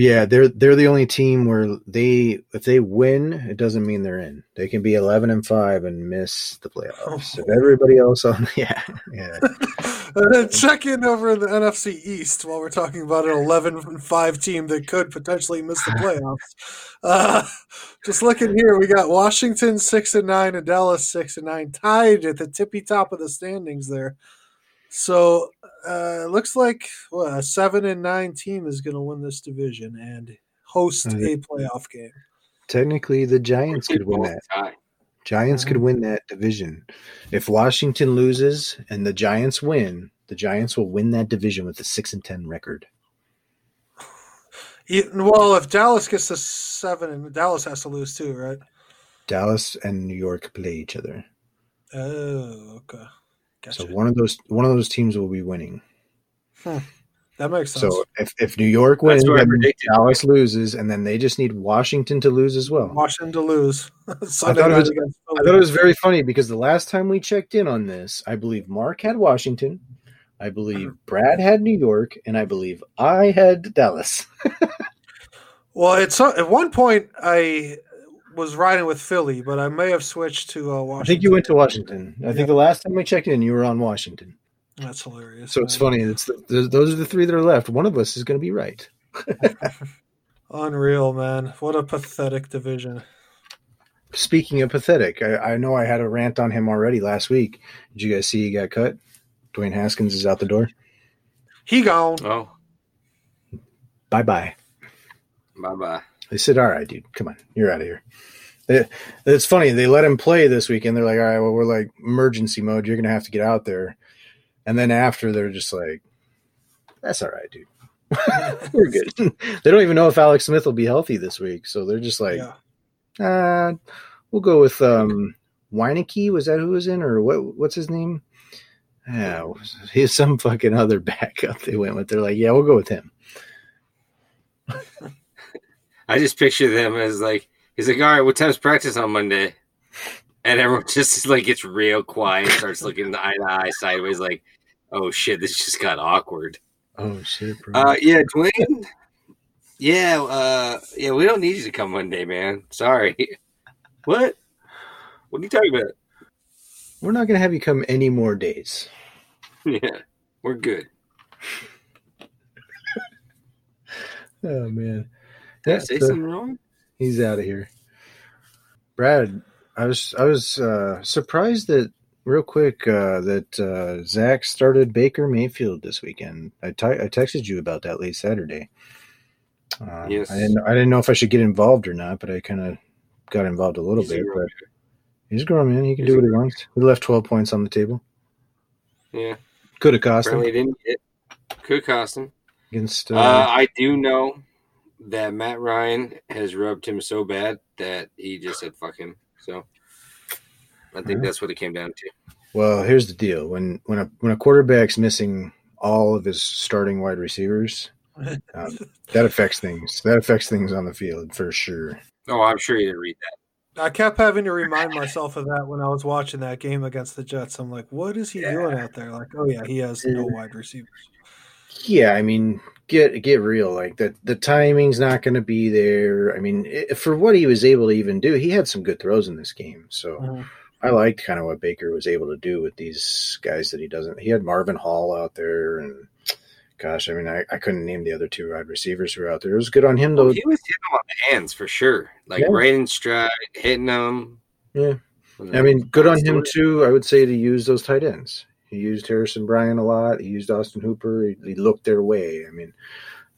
Yeah, they're they're the only team where they if they win, it doesn't mean they're in. They can be eleven and five and miss the playoffs. Oh. If everybody else on yeah yeah. check in over in the NFC East while we're talking about an eleven and five team that could potentially miss the playoffs. Uh, just looking here, we got Washington six and nine and Dallas six and nine, tied at the tippy top of the standings there. So uh, looks like well, a seven and nine team is going to win this division and host uh, a playoff game. Technically, the Giants could win that. Giants could win that division. If Washington loses and the Giants win, the Giants will win that division with a six and ten record. Well, if Dallas gets to seven, and Dallas has to lose too, right? Dallas and New York play each other. Oh, okay. Gotcha. So one of those one of those teams will be winning. Hmm. That makes sense. So if, if New York wins, Dallas loses, and then they just need Washington to lose as well. Washington to lose. I, thought was, I thought it was very funny because the last time we checked in on this, I believe Mark had Washington, I believe mm-hmm. Brad had New York, and I believe I had Dallas. well, it's at one point I was riding with Philly, but I may have switched to uh, Washington. I think you went to Washington. I yeah. think the last time we checked in, you were on Washington. That's hilarious. So man. it's funny. It's the, those are the three that are left. One of us is going to be right. Unreal, man. What a pathetic division. Speaking of pathetic, I, I, know I had a rant on him already last week. Did you guys see he got cut? Dwayne Haskins is out the door. He gone. Oh. Bye bye. Bye bye. They said, "All right, dude, come on, you're out of here." It, it's funny. They let him play this weekend. They're like, "All right, well, we're like emergency mode. You're gonna have to get out there." And then after, they're just like, "That's all right, dude. we're good." they don't even know if Alex Smith will be healthy this week, so they're just like, yeah. uh, "We'll go with um, Weineke. Was that who was in, or what? What's his name?" Yeah, he's some fucking other backup they went with. They're like, "Yeah, we'll go with him." I just picture them as like he's like, all right, what time's practice on Monday? and everyone just like gets real quiet, starts looking eye to eye sideways, like, "Oh shit, this just got awkward." Oh shit, bro. Uh, yeah, Dwayne. yeah, uh, yeah, we don't need you to come Monday, man. Sorry. what? What are you talking about? We're not gonna have you come any more days. Yeah, we're good. Oh man, Did I say something wrong? he's out of here. Brad, I was I was uh, surprised that real quick uh, that uh, Zach started Baker Mayfield this weekend. I I texted you about that late Saturday. Um, Yes. I didn't I didn't know if I should get involved or not, but I kind of got involved a little He's bit. grown But he's a grown man; he can He's do what he wants. We left twelve points on the table. Yeah, Could have cost him apparently didn't get. Could cost him. against. Uh, Uh, I do know that Matt Ryan has rubbed him so bad that he just said "fuck him." So I think Yeah. that's what it came down to. Well, here's the deal: when when a when a quarterback's missing all of his starting wide receivers, um, that affects things. That affects things on the field for sure. Oh, I'm sure you didn't read that. I kept having to remind myself of that when I was watching that game against the Jets. I'm like, what is he doing out there? Like, oh yeah, he has no wide receivers. Yeah, I mean, get get real. Like that, the timing's not going to be there. I mean, i for what he was able to even do, he had some good throws in this game. So Mhm. I liked kind of what Baker was able to do with these guys that he doesn't. He had Marvin Hall out there, and gosh, I mean, I, I couldn't name the other two wide receivers who were out there. It was good on him though. Well, he was hitting them on the hands for sure, like Yeah. right in stride, hitting them. Yeah. I mean, good on him too. I would say to use those tight ends. He used Harrison Bryant a lot. He used Austin Hooper. He, he looked their way. I mean,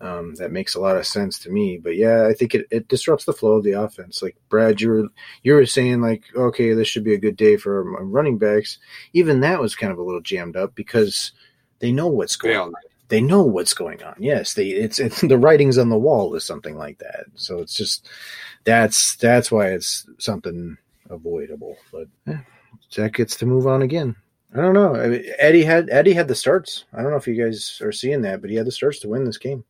um, that makes a lot of sense to me. But yeah, I think it, it disrupts the flow of the offense. Like Brad, you were you were saying like, okay, this should be a good day for our running backs. Even that was kind of a little jammed up because they know what's going. Yeah, on. They know what's going on. Yes, they it's it's the writings on the wall is something like that. So it's just that's that's why it's something avoidable. But yeah, Zach gets to move on again. I don't know. I mean, Eddie had Eddie had the starts. I don't know if you guys are seeing that, but he had the starts to win this game.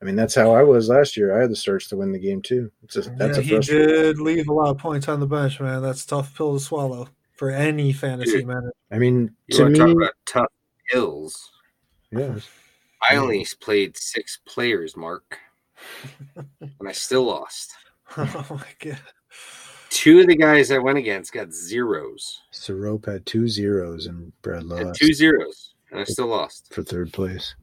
I mean, that's how I was last year. I had the starts to win the game too. It's a, that's Yeah, a he did leave a lot of points on the bench, man. That's a tough pill to swallow for any fantasy Dude. manager. I mean, you to me, to talk about tough pills. yeah, I only played six players, Mark, and I still lost. oh my god. Two of the guys I went against got zeros, Sorope had two zeros and Brad had lost two zeros, and I still lost. for third place.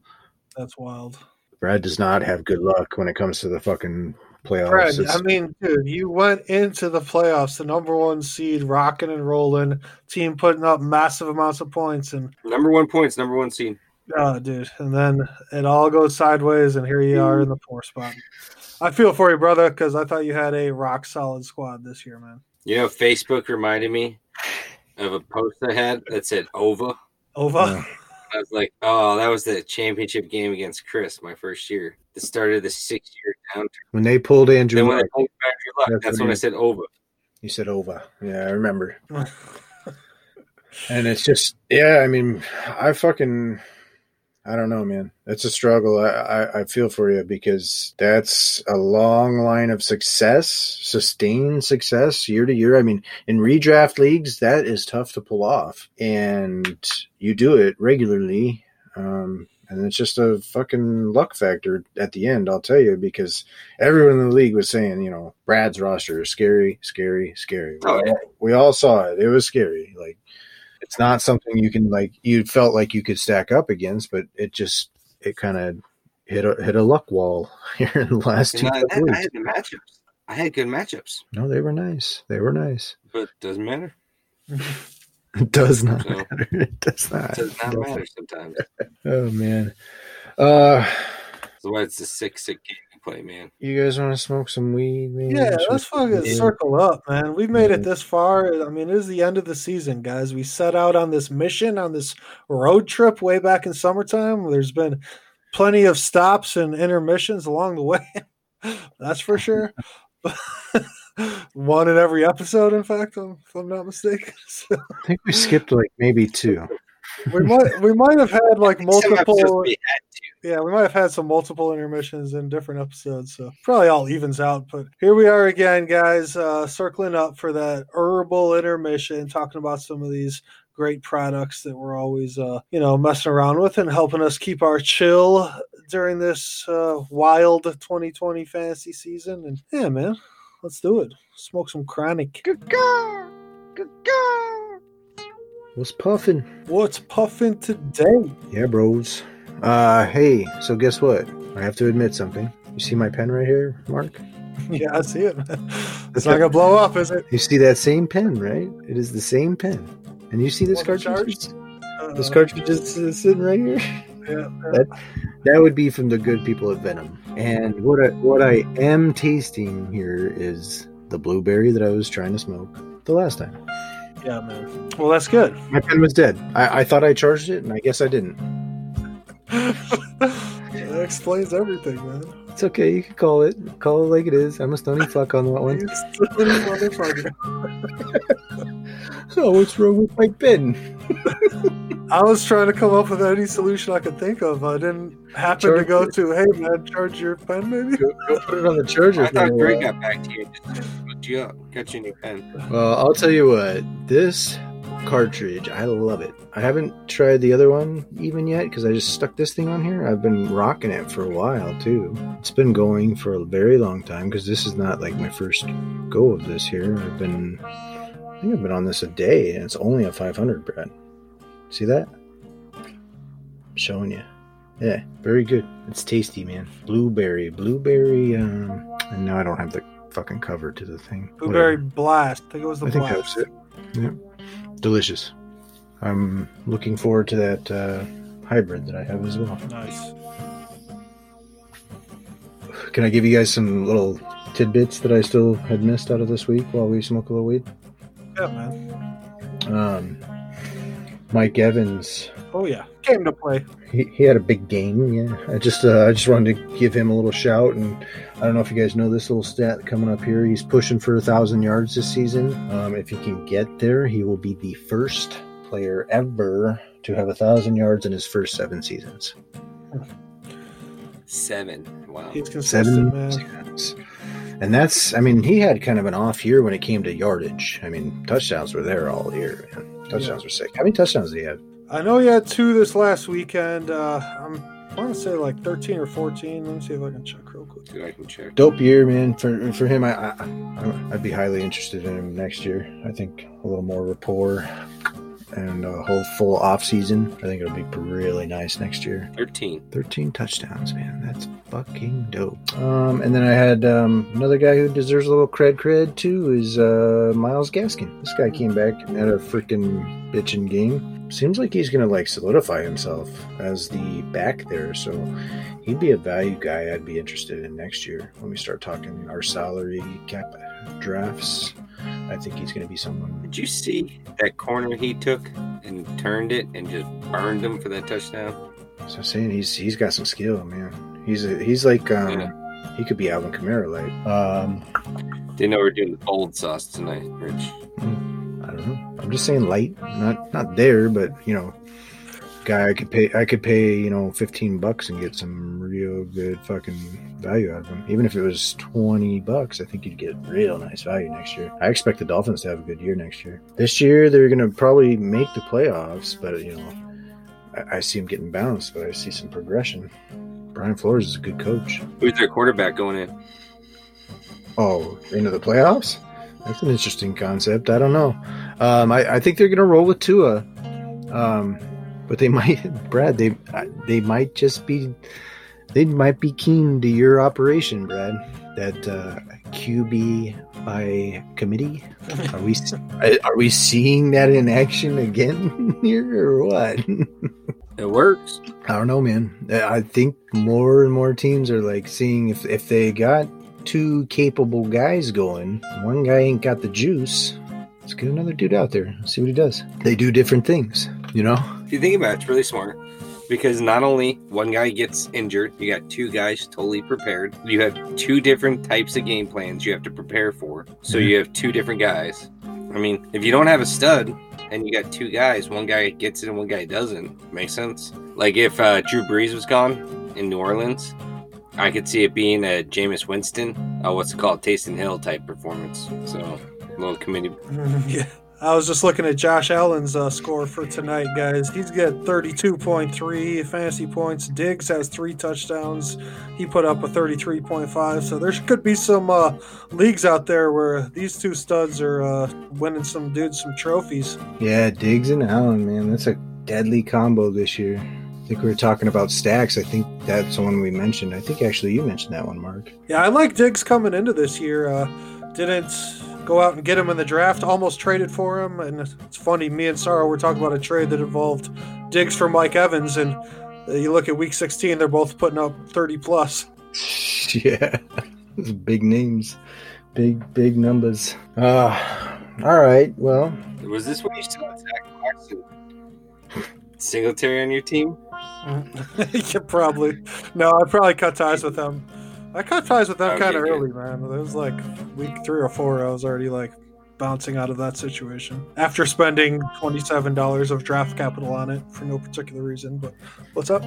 That's wild. Brad does not have good luck when it comes to the fucking playoffs. Fred, It's- I mean, dude, you went into the playoffs, the number one seed, rocking and rolling, team putting up massive amounts of points, and Number one points, number one seed. oh, dude, and then it all goes sideways, and here you are in the four spot. I feel for you, brother, because I thought you had a rock solid squad this year, man. You know, Facebook reminded me of a post I had that said "Ova." Over. Yeah. I was like, "Oh, that was the championship game against Chris my first year. The start of the six-year downturn." when they pulled Andrew, Then when I Luck, pulled Factory Luck, That's that's what when I said "Ova." you said Ova. Yeah, I remember. And it's just, yeah, I mean, I fucking, I don't know, man. It's a struggle. I, I, I feel for you because that's a long line of success, sustained success year to year. I mean, in redraft leagues, that is tough to pull off. And you do it regularly. Um, and it's just a fucking luck factor at the end, I'll tell you, because everyone in the league was saying, you know, Brad's roster is scary, scary, scary. Oh, yeah. we all saw it. It was scary. Like, it's not something you can like you felt like you could stack up against, but it just it kind of hit a hit a luck wall here in the last two And I, couple I had the matchups. I had good matchups, No, they were nice. They were nice. but doesn't matter. It does not So- matter. It does not. It does not matter sometimes. Oh man. Uh That's why it's a sick, sick game play, man. you guys want to smoke some weed? Man? Yeah, Should let's fucking Yeah. circle up, man. We've made it Mhm. this far. I mean, it is the end of the season, guys. We set out on this mission, on this road trip way back in summertime. There's been plenty of stops and intermissions along the way. That's for sure. One in every episode, in fact, if I'm not mistaken. So I think we skipped like maybe two. We might we might have had like multiple we had yeah, we might have had some multiple intermissions in different episodes, so probably all evens out. But here we are again, guys, uh, circling up for that herbal intermission talking about some of these great products that we're always, uh, you know, messing around with and helping us keep our chill during this uh, wild 2020 fantasy season. And yeah, man, let's do it. Smoke some chronic. What's puffing? What's puffing today? Yeah, bros. Uh, hey, so guess what? I have to admit something. You see my pen right here, Mark? yeah, I see it. It's not gonna blow up, is it? You see that same pen, right? It is the same pen. And you see this cartridge? Uh, this cartridge is sitting right here. Yeah, yeah. That, that would be from the good people at Venom. And what I, what I am tasting here is the blueberry that I was trying to smoke the last time. Yeah, man. Well, that's good. My pen was dead. I, I thought I charged it, and I guess I didn't. that explains everything, man. It's okay. You can call it. Call it like it is. I'm a stony fuck on that one. oh, what's wrong with my pen? I was trying to come up with any solution I could think of. I didn't happen charge to go it. to, hey man, charge your pen maybe? Go, go put it on the charger. I thought Greg got back to you. Up, got you a new pen. Well, I'll tell you what. This cartridge, I love it. I haven't tried the other one even yet because I just stuck this thing on here. I've been rocking it for a while too. It's been going for a very long time because this is not like my first go of this here. I've been, I think I've been on this a day and it's only a 500 Brad. See that? I'm showing you. Yeah, very good. It's tasty, man. Blueberry, blueberry. Um, and now I don't have the fucking cover to the thing. Blueberry Whatever. blast. I think it was the I blast. think that's it. Yeah, delicious. I'm looking forward to that uh, hybrid that I have as well. Nice. Can I give you guys some little tidbits that I still had missed out of this week while we smoke a little weed? Yeah, man. Um, Mike Evans. Oh yeah, came to play. He, he had a big game. Yeah, I just uh, I just wanted to give him a little shout, and I don't know if you guys know this little stat coming up here. He's pushing for a thousand yards this season. Um, if he can get there, he will be the first player ever to have a thousand yards in his first seven seasons. Seven. Wow. He's consistent, seven man. Seasons. And that's, I mean, he had kind of an off year when it came to yardage. I mean, touchdowns were there all year. Man. Touchdowns yeah. were sick. How many touchdowns did he have? I know he had two this last weekend. Uh, I'm I want to say like 13 or 14. Let me see if I can check real quick. Dude, I can check. Dope year, man. For for him, I, I I'd be highly interested in him next year. I think a little more rapport and a whole full off season. I think it'll be really nice next year. 13. 13 touchdowns, man. That's fucking dope. Um, and then I had um, another guy who deserves a little cred cred too is uh, Myles Gaskin. This guy came back and had a freaking bitching game. Seems like he's gonna like solidify himself as the back there, so he'd be a value guy I'd be interested in next year when we start talking our salary cap drafts. I think he's going to be someone. Did you see that corner he took and turned it and just burned him for that touchdown? So I'm saying he's he's got some skill, man. He's a, he's like um, yeah. he could be Alvin Kamara like. Um, Didn't know we are doing the bold sauce tonight, Rich. I don't know. I'm just saying light, not not there, but you know, guy I could pay I could pay, you know, 15 bucks and get some real good fucking value out of him. Even if it was 20 bucks, I think you'd get real nice value next year. I expect the Dolphins to have a good year next year. This year they're going to probably make the playoffs, but you know, I, I see them getting bounced, but I see some progression. Brian Flores is a good coach. Who's their quarterback going in? Oh, into the playoffs? That's an interesting concept. I don't know. Um, I, I think they're going to roll with Tua. Um, but they might, Brad. They they might just be, they might be keen to your operation, Brad. That uh, QB by committee. Are we are we seeing that in action again here or what? It works. I don't know, man. I think more and more teams are like seeing if if they got two capable guys going, one guy ain't got the juice. Let's get another dude out there. See what he does. They do different things, you know you think about it, it's really smart because not only one guy gets injured, you got two guys totally prepared. You have two different types of game plans you have to prepare for. So mm-hmm. you have two different guys. I mean, if you don't have a stud and you got two guys, one guy gets it and one guy doesn't, makes sense. Like if uh, Drew Brees was gone in New Orleans, I could see it being a Jameis Winston, uh, what's it called, Taysom Hill type performance. So little committee. yeah. I was just looking at Josh Allen's uh, score for tonight, guys. He's got 32.3 fantasy points. Diggs has three touchdowns. He put up a 33.5. So there could be some uh, leagues out there where these two studs are uh, winning some dudes some trophies. Yeah, Diggs and Allen, man, that's a deadly combo this year. I think we were talking about stacks. I think that's the one we mentioned. I think actually you mentioned that one, Mark. Yeah, I like Diggs coming into this year. Uh, didn't go out and get him in the draft. Almost traded for him, and it's funny. Me and Sarah were talking about a trade that involved Diggs for Mike Evans, and you look at Week 16, they're both putting up 30 plus. Yeah, big names, big big numbers. Uh, all right. Well, was this when you still had Zach Fox Singletary on your team? yeah, probably. No, I probably cut ties with them. I cut ties with them Okay, kind of good. early, man. It was like week three or four. I was already like bouncing out of that situation after spending twenty-seven dollars of draft capital on it for no particular reason. But what's up?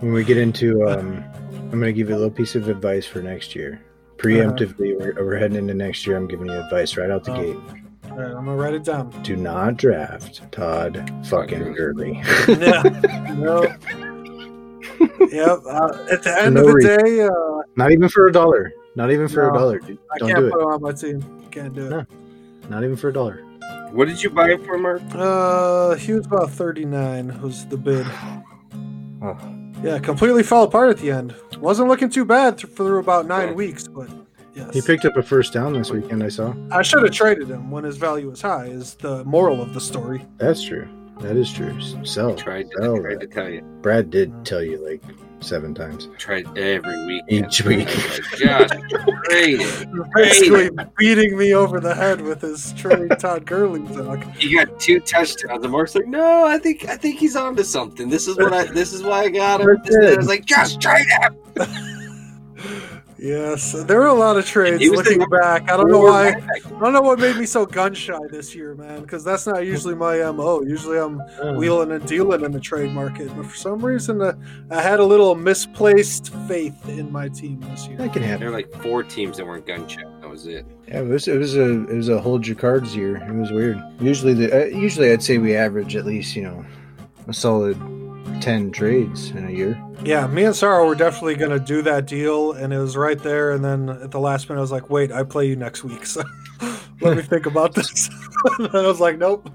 when we get into, um, I'm going to give you a little piece of advice for next year. Preemptively, we're, we're heading into next year. I'm giving you advice right out the Oh. gate. All right, I'm gonna write it down. Do not draft Todd fucking Gurley. no, no. yep. Uh, at the end no of the reason. day, uh, Not even for a dollar. Not even for a dollar. Dude. I Don't can't do put it. him on my team. Can't do it. No. Not even for a dollar. What did you buy it for, Mark? Uh, he was about 39 was the bid. Oh. Yeah, completely fell apart at the end. Wasn't looking too bad for about nine Yeah. weeks, but yes. He picked up a first down this weekend. I saw. I should have traded him when his value was high. Is the moral of the story? That's true. That is true. Sell. Tried to, sell tried to tell you. Brad did tell you like seven times. Tried every week. Each week. Josh, trade it. Basically beating me over the head with his trade Todd Gurley talk. He got two touchdowns, and Mark's like, "No, I think I think he's onto something. This is what I. This is why I got him." This and it. I was like, "Just trade him." Yes, there were a lot of trades. He was the Looking number back, I don't know why. I don't know what made me so gun shy this year, man. Because that's not usually my mo. Usually I'm Oh. wheeling and dealing in the trade market, but for some reason uh, I had a little misplaced faith in my team this year. That can happen. There were like four teams that weren't gun shy. That was it. Yeah, it was it was a it was a hold your cards year. It was weird. Usually the uh, usually I'd say we average at least you know a solid ten trades in a year. Yeah, me and Sarah were definitely going to do that deal, and it was right there. And then at the last minute, I was like, "Wait, I play you next week, so let me think about this." and I was like, "Nope."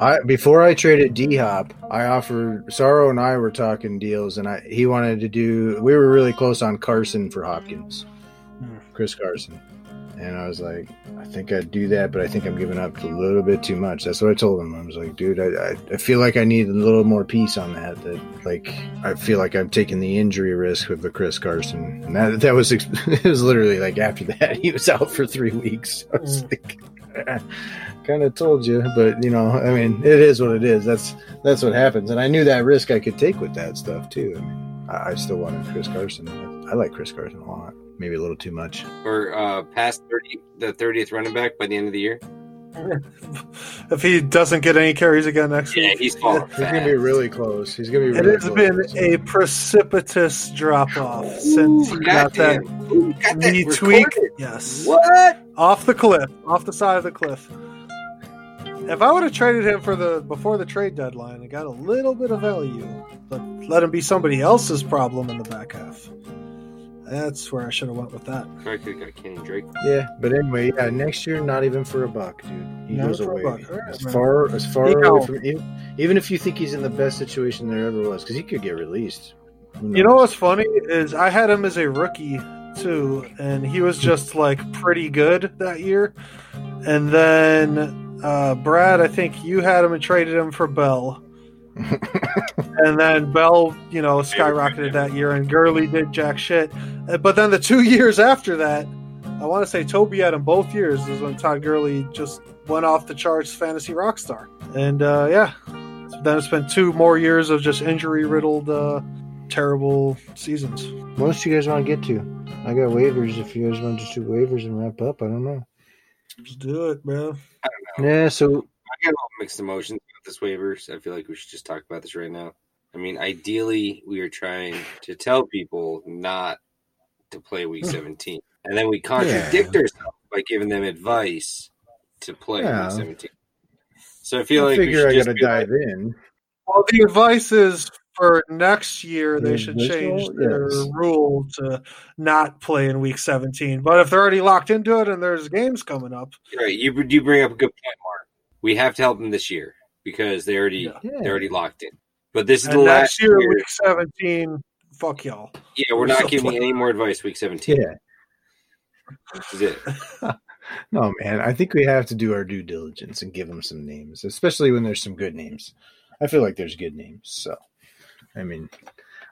I before I traded D Hop, I offered Sorrow and I were talking deals, and I he wanted to do. We were really close on Carson for Hopkins, Hmm. Chris Carson, and I was like, I think I'd do that, but I think I'm giving up a little bit too much. That's what I told him. I was like, dude, I I, I feel like I need a little more peace on that. That like I feel like I'm taking the injury risk with the Chris Carson, and that that was it was literally like after that he was out for three weeks. I was Hmm. like. kind of told you, but you know, I mean, it is what it is. That's that's what happens, and I knew that risk I could take with that stuff too. I mean, I, I still wanted Chris Carson. I like Chris Carson a lot, maybe a little too much. Or uh, past thirty, the thirtieth running back by the end of the year. if he doesn't get any carries again next Yeah, week, he's He's gonna be really close. He's gonna be. Really it has close. been a precipitous drop off since he got that goddamn. Ooh, got that knee tweak. Yes. What? Off the cliff, off the side of the cliff. If I would have traded him for the before the trade deadline, I got a little bit of value, but let him be somebody else's problem in the back half. That's where I should have went with that. I could have got Kenny Drake. Yeah, but anyway, yeah, next year not even for a buck, dude. He Not goes for a away buck. All right, as man. far as far He away gone. from even, even if you think he's in the best situation there ever was, because he could get released. You know what's funny is I had him as a rookie too, and he was just like pretty good that year. And then uh, Brad, I think you had him and traded him for Bell. And then Bell, you know, skyrocketed that year, and Gurley did jack shit. Uh, But then the two years after that, I want to say Toby had him both years is when Todd Gurley just went off the charts, fantasy rock star. And uh, yeah, then it's been two more years of just injury riddled, uh, terrible seasons. What else you guys want to get to? I got waivers. If you guys want to just do waivers and wrap up, I don't know. Just do it, man. Yeah, so I got all mixed emotions about this waivers. I feel like we should just talk about this right now. I mean, ideally, we are trying to tell people not to play Week 17, and then we contradict ourselves by giving them advice to play Yeah. week 17. So I feel I like we figure should I just gotta be like- dive in. Well, the advice is for next year they mm, should change their Yes. rule to not play in week 17. But if they're already locked into it and there's games coming up, Right, you you bring up a good point, Mark. We have to help them this year because they already Yeah. Yeah. they're already locked in. But this is and the last year, year. week 17, fuck y'all. Yeah, we're or not giving like any more advice week 17. Yeah. This is it. No, oh, man. I think we have to do our due diligence and give them some names, especially when there's some good names. I feel like there's good names. So, I mean,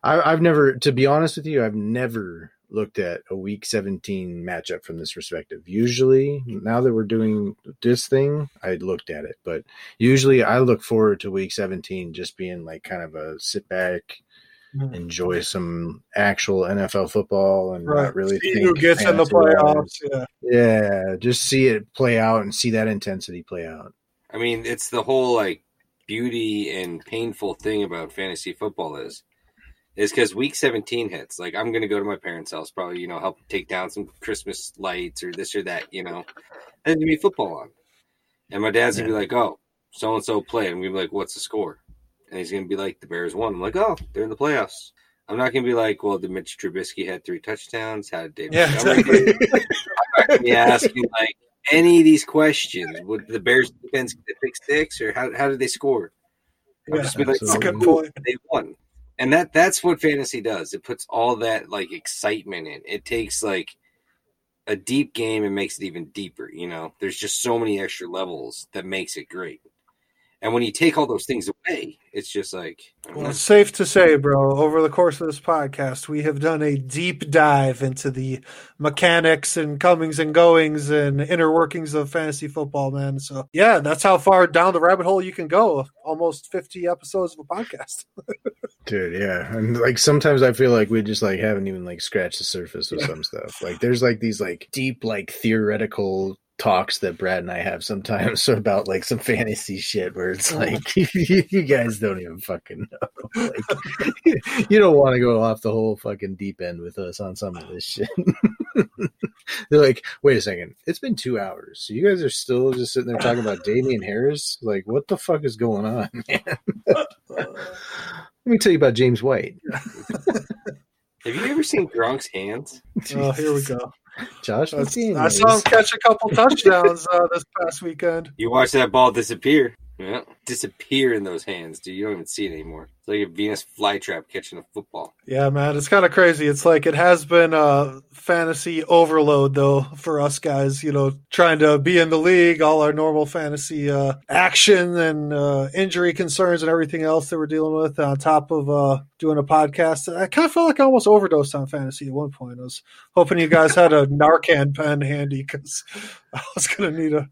I, I've never, to be honest with you, I've never looked at a week 17 matchup from this perspective. Usually, now that we're doing this thing, I looked at it, but usually I look forward to week 17 just being like kind of a sit back, Mhm. enjoy some actual NFL football and Right. not really See think who gets in the playoffs. Yeah. Yeah, just see it play out and see that intensity play out. I mean, it's the whole like beauty and painful thing about fantasy football is is because week 17 hits. Like I'm gonna go to my parents' house, probably, you know, help take down some Christmas lights or this or that, you know. And gonna be football on. And my dad's gonna be like, Oh, so and so played. I'm gonna be like, What's the score? And he's gonna be like, The Bears won. I'm like, Oh, they're in the playoffs. I'm not gonna be like, Well, did Mitch Trubisky had three touchdowns? How did David Yeah, exactly. do? be asking like any of these questions. Would the Bears defense get pick six, or how how did they score? I'll Yeah, just be like, That's a oh, good Absolutely. point. they won, and that that's what fantasy does. It puts all that like excitement in. It takes like a deep game and makes it even deeper. You know, there's just so many extra levels that makes it great. And when you take all those things away, it's just like Well, know. it's safe to say, bro, over the course of this podcast, we have done a deep dive into the mechanics and comings and goings and inner workings of fantasy football, man. So, yeah, that's how far down the rabbit hole you can go. Almost 50 episodes of a podcast. Dude, yeah. And like sometimes I feel like we just like haven't even like scratched the surface with some stuff. Like there's like these like deep like theoretical talks that Brad and I have sometimes about like some fantasy shit where it's like you guys don't even fucking know. Like you don't want to go off the whole fucking deep end with us on some of this shit. They're like, wait a second, it's been two hours. So you guys are still just sitting there talking about Damien Harris? Like, what the fuck is going on, man? Let me tell you about James White. Have you ever seen Gronk's hands? Oh, here we go. Josh I McDaniels. saw him catch a couple touchdowns uh, this past weekend. You watched that ball disappear. Yeah, disappear in those hands, dude. You don't even see it anymore. It's like a Venus flytrap catching a football. Yeah, man, it's kind of crazy. It's like it has been a fantasy overload though for us guys. You know, trying to be in the league, all our normal fantasy uh, action and uh, injury concerns and everything else that we're dealing with. On top of uh, doing a podcast, I kind of felt like I almost overdosed on fantasy at one point. I was hoping you guys had a Narcan pen handy because I was gonna need a,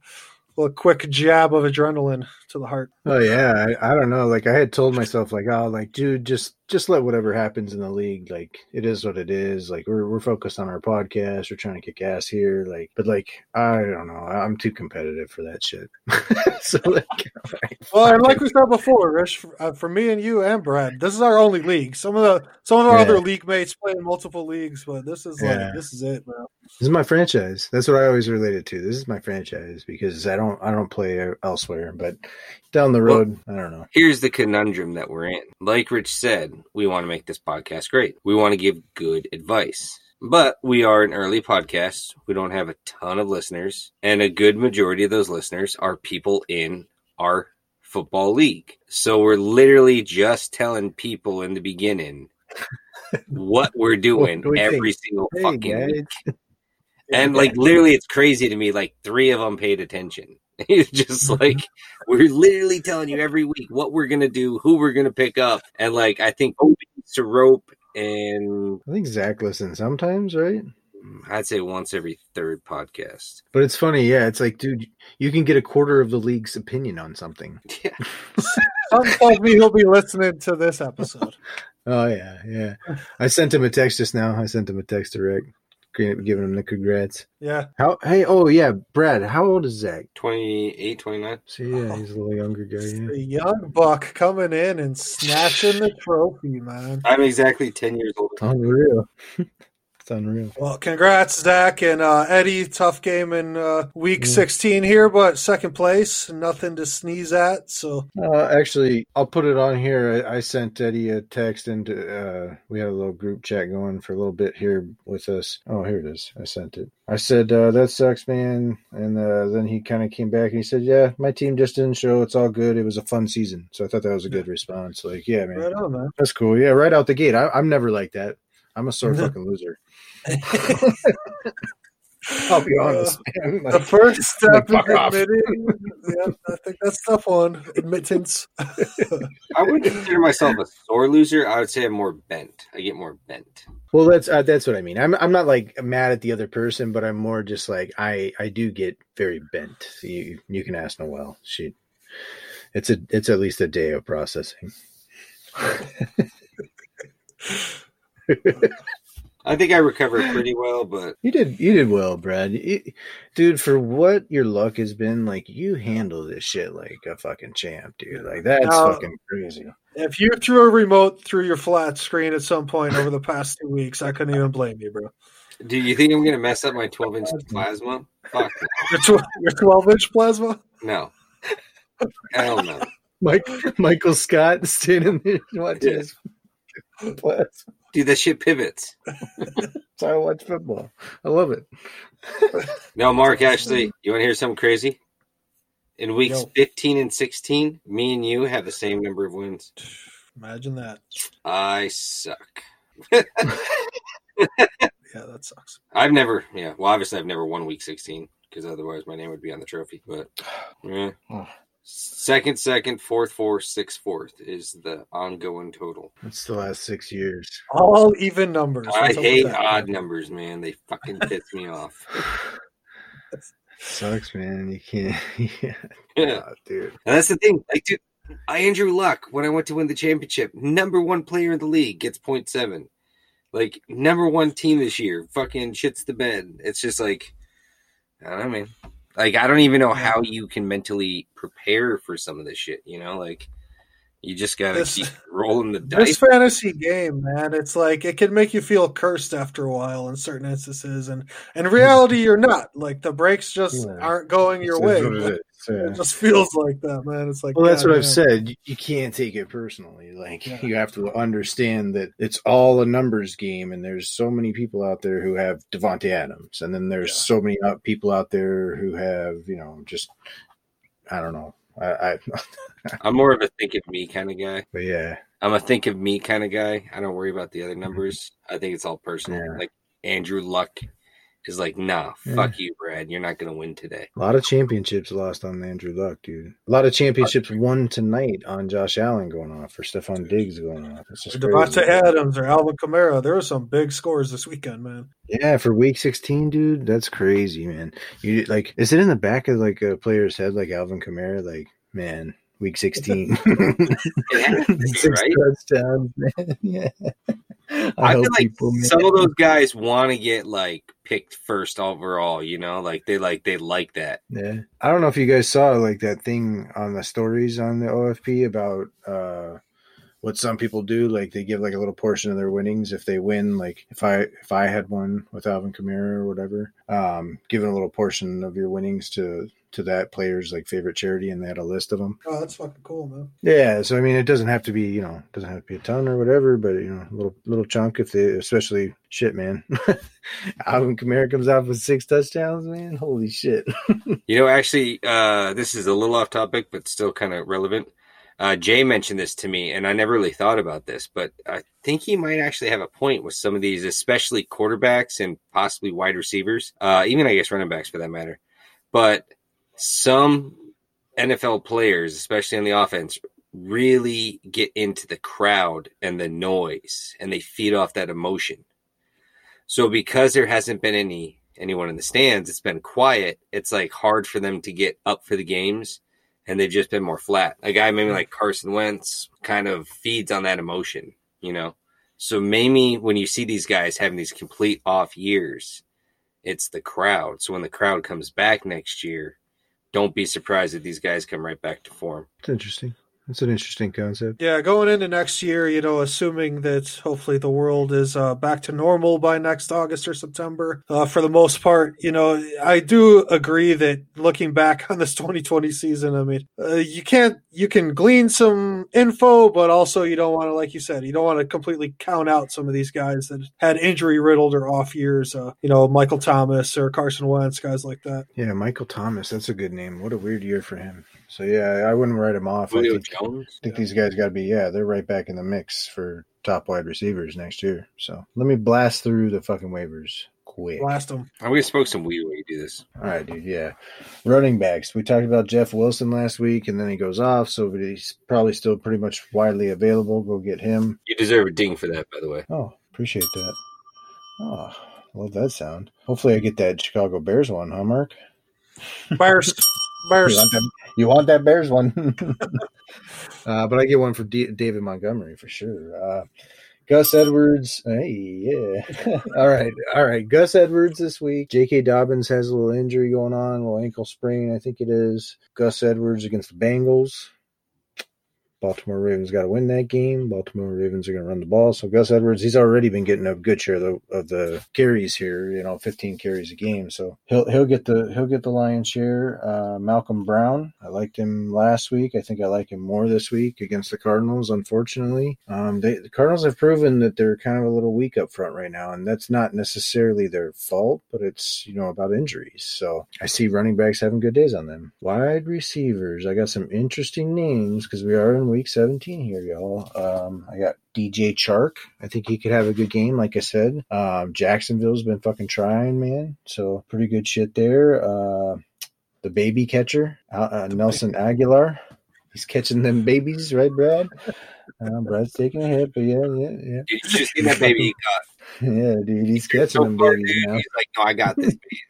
a quick jab of adrenaline to the heart. Oh yeah, I, I don't know. Like I had told myself, like, oh, like, dude, just just let whatever happens in the league. Like it is what it is. Like we're we're focused on our podcast. We're trying to kick ass here. Like, but like I don't know. I'm too competitive for that shit. so like, all right, Well, and fuck like it. we said before, Rich, for, uh, for me and you and Brad, this is our only league. Some of the some of our Yeah. other league mates play in multiple leagues, but this is Yeah. like this is it, bro. this is my franchise. That's what I always related to. This is my franchise because I don't I don't play elsewhere. But down the Well- road, I don't know. Here's the conundrum that we're in. Like Rich said, we want to make this podcast great. We want to give good advice. But we are an early podcast. We don't have a ton of listeners. And a good majority of those listeners are people in our football league. So we're literally just telling people in the beginning what we're doing What we every think? single Hey, fucking guys. week. And like literally, it's crazy to me. Like three of them paid attention. It's just mm-hmm. like we're literally telling you every week what we're gonna do, who we're gonna pick up, and like I think oh. Obi to rope, and I think Zach listens sometimes, right? Mm, I'd say once every third podcast. But it's funny, yeah. It's like, dude, you can get a quarter of the league's opinion on something. Yeah, Something me he'll be listening to this episode. Oh yeah, yeah. I sent him a text just now. I sent him a text to Rick, giving him the congrats. Yeah, How? Hey, oh yeah, Brad. How old is Zach? 28, 29. See, yeah, oh. he's a little younger guy. Yeah. the young buck coming in and snatching the trophy, man. I'm exactly ten years old. Unreal. It's unreal. Well, congrats, Zach and uh, Eddie. Tough game in uh, week yeah. 16 here, but second place, nothing to sneeze at. So, uh, actually, I'll put it on here. I, I sent Eddie a text, and uh, we had a little group chat going for a little bit here with us. Oh, here it is. I sent it. I said uh, that sucks, man, and uh, then he kind of came back and he said, "Yeah, my team just didn't show. It's all good. It was a fun season." So I thought that was a good response. Like, yeah, man, right on, man. that's cool. Yeah, right out the gate. I, I'm never like that. I'm a sore fucking loser. I'll be honest. Man. Like, the first step like, is admitting. yeah, I think that's tough one. Admittance. I wouldn't consider myself a sore loser. I would say I'm more bent. I get more bent. Well, that's uh, that's what I mean. I'm I'm not like mad at the other person, but I'm more just like I I do get very bent. You you can ask Noelle. She, it's a it's at least a day of processing. I think I recovered pretty well, but you did you did well, Brad. You, dude, for what your luck has been, like you handle this shit like a fucking champ, dude. Like that's now, fucking crazy. If you threw a remote through your flat screen at some point over the past two weeks, I couldn't even blame you, bro. Do you think I'm gonna mess up my 12 inch plasma? Fuck. your, your 12 inch plasma? No. Hell no. Mike Michael Scott standing there watching yeah. his plasma. Dude, that shit pivots. so I watch football. I love it. no, Mark, actually, you want to hear something crazy? In weeks Yo. 15 and 16, me and you have the same number of wins. Imagine that. I suck. yeah, that sucks. I've never, yeah, well, obviously, I've never won week 16 because otherwise my name would be on the trophy. But yeah. Second, second, fourth, fourth, sixth, fourth is the ongoing total. That's the last six years. All even numbers. I hate odd numbers, man. They fucking piss me off. Sucks, man. You can't. yeah, yeah. Oh, dude. And that's the thing. Like, dude, I Andrew Luck when I went to win the championship. Number one player in the league gets 0.7. Like number one team this year. Fucking shits the bed. It's just like I don't know, man. Like I don't even know how you can mentally prepare for some of this shit. You know, like you just gotta this, keep rolling the dice. This fantasy game, man, it's like it can make you feel cursed after a while in certain instances, and in reality, you're not. Like the breaks just yeah. aren't going your way. It, it, just feels like that, man. It's like well, that's what man. I've said. You can't take it personally. Like yeah. you have to understand that it's all a numbers game, and there's so many people out there who have Davante Adams, and then there's yeah. so many uh, people out there who have you know just I don't know I, I I'm more of a think of me kind of guy. But yeah, I'm a think of me kind of guy. I don't worry about the other numbers. I think it's all personal. Yeah. Like Andrew Luck is like, nah, yeah. fuck you, Brad. You're not going to win today. A lot of championships lost on Andrew Luck, dude. A lot of championships won tonight on Josh Allen going off or Stefon Diggs going off. It's just Davante Adams or Alvin Kamara. There were some big scores this weekend, man. Yeah, for week 16, dude, that's crazy, man. You like, is it in the back of like a player's head, like Alvin Kamara? Like, man, week 16. Six right? touchdowns, man. Yeah. I, I feel like people, some of those guys want to get like picked first overall, you know, like they like they like that. Yeah. I don't know if you guys saw like that thing on the stories on the OFP about uh what some people do, like they give like a little portion of their winnings if they win. Like if I if I had one with Alvin Kamara or whatever, um, giving a little portion of your winnings to to that player's like favorite charity, and they had a list of them. Oh, that's fucking cool, man. Yeah, so I mean, it doesn't have to be you know doesn't have to be a ton or whatever, but you know, a little little chunk if they, especially shit, man. Alvin Kamara comes out with six touchdowns, man. Holy shit! you know, actually, uh, this is a little off topic, but still kind of relevant. Uh, Jay mentioned this to me, and I never really thought about this, but I think he might actually have a point with some of these, especially quarterbacks and possibly wide receivers, uh, even I guess running backs for that matter. But some NFL players, especially on the offense, really get into the crowd and the noise and they feed off that emotion. So because there hasn't been any anyone in the stands, it's been quiet. It's like hard for them to get up for the games and they've just been more flat. A guy maybe hmm. like Carson Wentz kind of feeds on that emotion, you know. So maybe when you see these guys having these complete off years, it's the crowd. So when the crowd comes back next year, don't be surprised if these guys come right back to form. It's interesting. That's an interesting concept. Yeah, going into next year, you know, assuming that hopefully the world is uh, back to normal by next August or September, uh, for the most part, you know, I do agree that looking back on this 2020 season, I mean, uh, you can't, you can glean some info, but also you don't want to, like you said, you don't want to completely count out some of these guys that had injury riddled or off years, uh, you know, Michael Thomas or Carson Wentz, guys like that. Yeah, Michael Thomas, that's a good name. What a weird year for him. So yeah, I wouldn't write him off. Julio I think, Jones. I think these guys got to be yeah, they're right back in the mix for top wide receivers next year. So let me blast through the fucking waivers quick. Blast them. I'm gonna smoke some weed when you do this. All right, dude. Yeah, running backs. We talked about Jeff Wilson last week, and then he goes off, so he's probably still pretty much widely available. Go get him. You deserve a ding for that, by the way. Oh, appreciate that. Oh, love that sound. Hopefully, I get that Chicago Bears one, huh, Mark? Bears. Bears. You want that, you want that Bears one? uh, but I get one for D- David Montgomery for sure. Uh, Gus Edwards. Hey, yeah. all right. All right. Gus Edwards this week. J.K. Dobbins has a little injury going on, a little ankle sprain, I think it is. Gus Edwards against the Bengals. Baltimore Ravens got to win that game. Baltimore Ravens are going to run the ball. So Gus Edwards, he's already been getting a good share of the, of the carries here. You know, 15 carries a game. So he'll he'll get the he'll get the lion's share. Uh, Malcolm Brown, I liked him last week. I think I like him more this week against the Cardinals. Unfortunately, um, they, the Cardinals have proven that they're kind of a little weak up front right now, and that's not necessarily their fault, but it's you know about injuries. So I see running backs having good days on them. Wide receivers, I got some interesting names because we are in week 17 here, y'all. Um, I got DJ Chark. I think he could have a good game, like I said. Um, Jacksonville's been fucking trying, man. So pretty good shit there. Uh, the baby catcher, uh, uh, Nelson Agholor. He's catching them babies, right, Brad? Uh, Brad's taking a hit, but yeah, yeah, yeah. Did you just see that baby he got? Yeah, dude, he's catching So them far, babies dude, now. he's like, no, I got this. baby."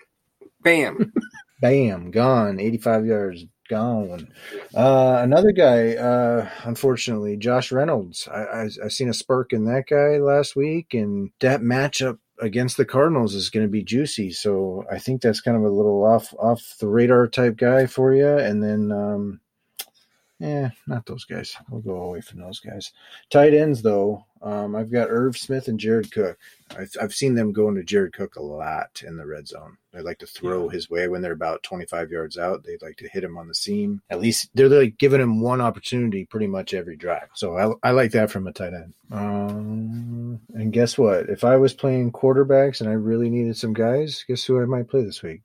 Bam. Bam, gone. 85 yards, gone. Uh, another guy, uh, unfortunately, Josh Reynolds. I, I I seen a spark in that guy last week, and that matchup against the Cardinals is going to be juicy. So I think that's kind of a little off off the radar type guy for you. And then, um, yeah, not those guys. We'll go away from those guys. Tight ends, though, um, I've got Irv Smith and Jared Cook. I've, I've seen them going to Jared Cook a lot in the red zone. They like to throw his way when they're about 25 yards out. They like to hit him on the seam. At least they're like giving him one opportunity pretty much every drive. So I, I like that from a tight end. Um, and guess what? If I was playing quarterbacks and I really needed some guys, guess who I might play this week?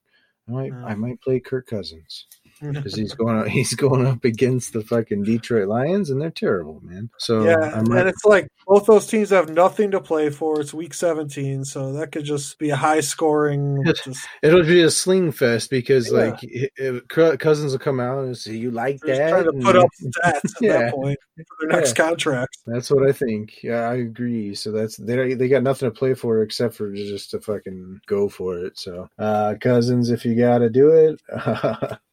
I might I might play Kirk Cousins because he's going up, he's going up against the fucking Detroit Lions and they're terrible, man. So Yeah, I might, and it's like both those teams have nothing to play for. It's week 17, so that could just be a high scoring. Just, it'll be a sling fest because Yeah. like it, it- Cousins will come out and say, "You like they're that?" trying to And- put up stats at Yeah. that point for their next Yeah. contract. That's what I think. Yeah, I agree. So that's they they got nothing to play for except for just to fucking go for it. So uh Cousins, if you got to do it.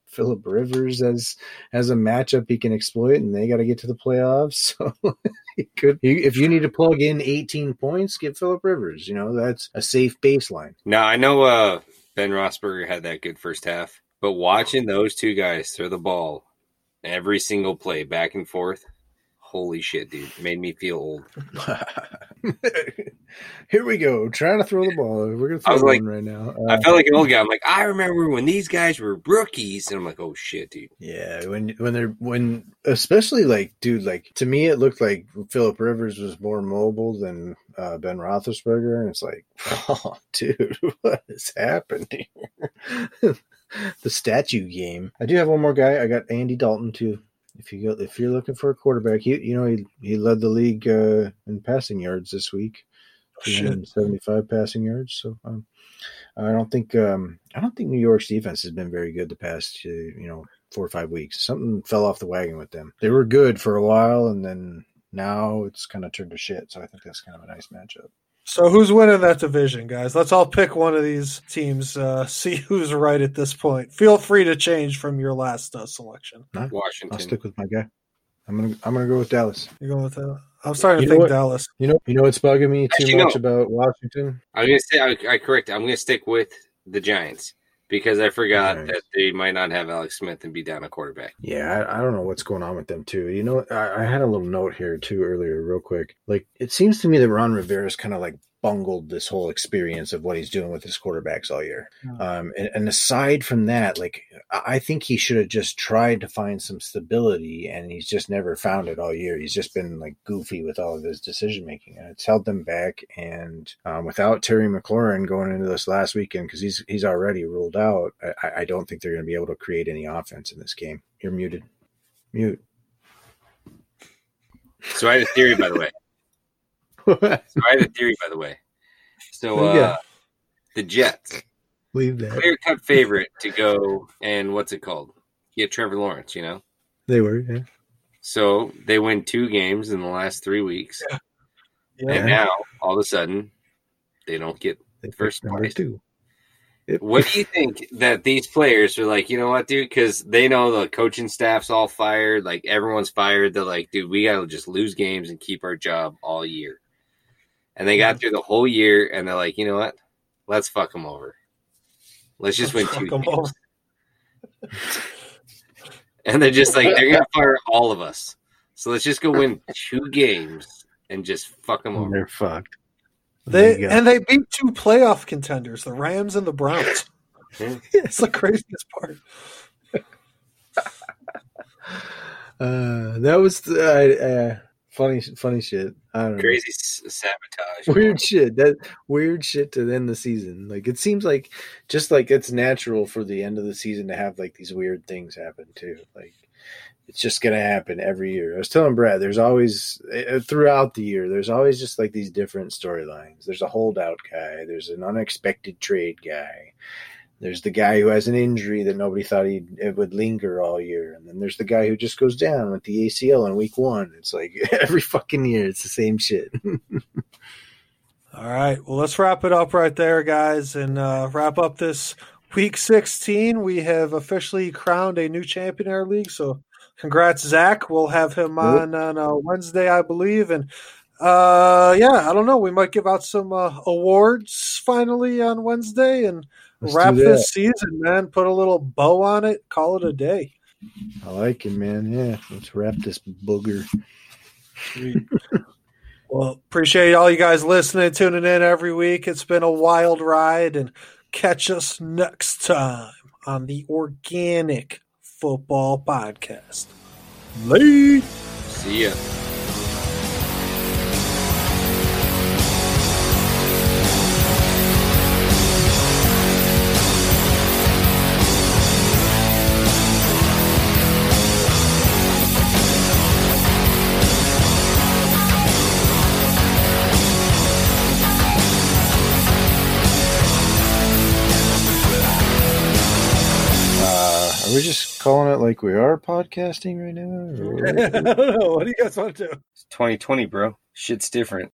Philip Rivers as as a matchup he can exploit, and they got to get to the playoffs. So could, if you need to plug in 18 points, get Philip Rivers. You know that's a safe baseline. Now I know uh, Ben Roethlisberger had that good first half, but watching those two guys throw the ball every single play back and forth, holy shit, dude, made me feel old. Here we go, trying to throw the ball. We're gonna I throw one like- right now. I Uh, felt like an old guy. I'm like, I remember when these guys were rookies, and I'm like, oh shit, dude. Yeah, when when they're when especially like dude, like to me it looked like Philip Rivers was more mobile than uh, Ben Roethlisberger, and it's like, oh, dude, what is happening? the statue game. I do have one more guy. I got Andy Dalton too. If you go, if you're looking for a quarterback, he you know he he led the league uh, in passing yards this week. Shit. 75 passing yards. So um, I don't think um, I don't think New York's defense has been very good the past uh, you know four or five weeks. Something fell off the wagon with them. They were good for a while, and then now it's kind of turned to shit. So I think that's kind of a nice matchup. So who's winning that division, guys? Let's all pick one of these teams. Uh, see who's right at this point. Feel free to change from your last uh, selection. I'll stick with my guy. I'm gonna I'm gonna go with Dallas. You're going with that? I'm starting to You know think what? Dallas. You know you know what's bugging me too Actually, much no. about Washington. I'm gonna say I, I correct. I'm gonna stick with the Giants. Because I forgot that they might not have Alex Smith and be down a quarterback. Yeah, I, I, don't know what's going on with them too. You know, I, I, had a little note here too earlier, real quick. Like it seems to me that Ron Rivera is kind of like bungled this whole experience of what he's doing with his quarterbacks all year. Um, and, and, aside from that, like I think he should have just tried to find some stability, and he's just never found it all year. He's just been like goofy with all of his decision making, and it's held them back. And um, without Terry McLaurin going into this last weekend, because he's he's already ruled out, I, I don't think they're going to be able to create any offense in this game. You're muted. Mute. So I had a theory, by the way so I had a theory, by the way. So uh, yeah. the Jets, leave that clear cut favorite to go and what's it called? Get Trevor Lawrence. You know, they were. Yeah. So they win two games in the last three weeks, yeah. Yeah. and now all of a sudden they don't get they first number two. what do you think that these players are like? You know what, dude? Because they know the coaching staff's all fired. Like everyone's fired. They're like, dude, we gotta just lose games and keep our job all year. And they got through the whole year, and they're like, you know what? Let's fuck them over. Let's just win two games. and they're just like, they're gonna fire all of us. So let's just go win two games and just fuck them over. They're fucked. They and they beat two playoff contenders, the Rams and the Browns. it's the craziest part. Uh, that was uh, uh, funny, funny shit. I don't know. Crazy know. sabotage. Weird shit. That weird shit to end the season. Like it seems like just like it's natural for the end of the season to have like these weird things happen too. Like it's just gonna happen every year. I was telling Brad, there's always uh, throughout the year, there's always just like these different storylines. There's a holdout guy. There's an unexpected trade guy there's the guy who has an injury that nobody thought he it would linger all year, and then there's the guy who just goes down with the ACL in week one. It's like every fucking year, it's the same shit. all right, well, let's wrap it up right there, guys, and uh, wrap up this week 16. We have officially crowned a new champion in our league, so congrats, Zach. We'll have him on on uh, Wednesday, I believe, and uh, yeah, I don't know. We might give out some uh, awards finally on Wednesday, and Let's wrap this season, man. Put a little bow on it. Call it a day. I like it, man. Yeah, let's wrap this booger. well, appreciate all you guys listening, tuning in every week. It's been a wild ride, and catch us next time on the Organic Football Podcast. Late. See ya. Are we just calling it like we are podcasting right now? I don't know. What do you guys want to do? It's 2020, bro. Shit's different.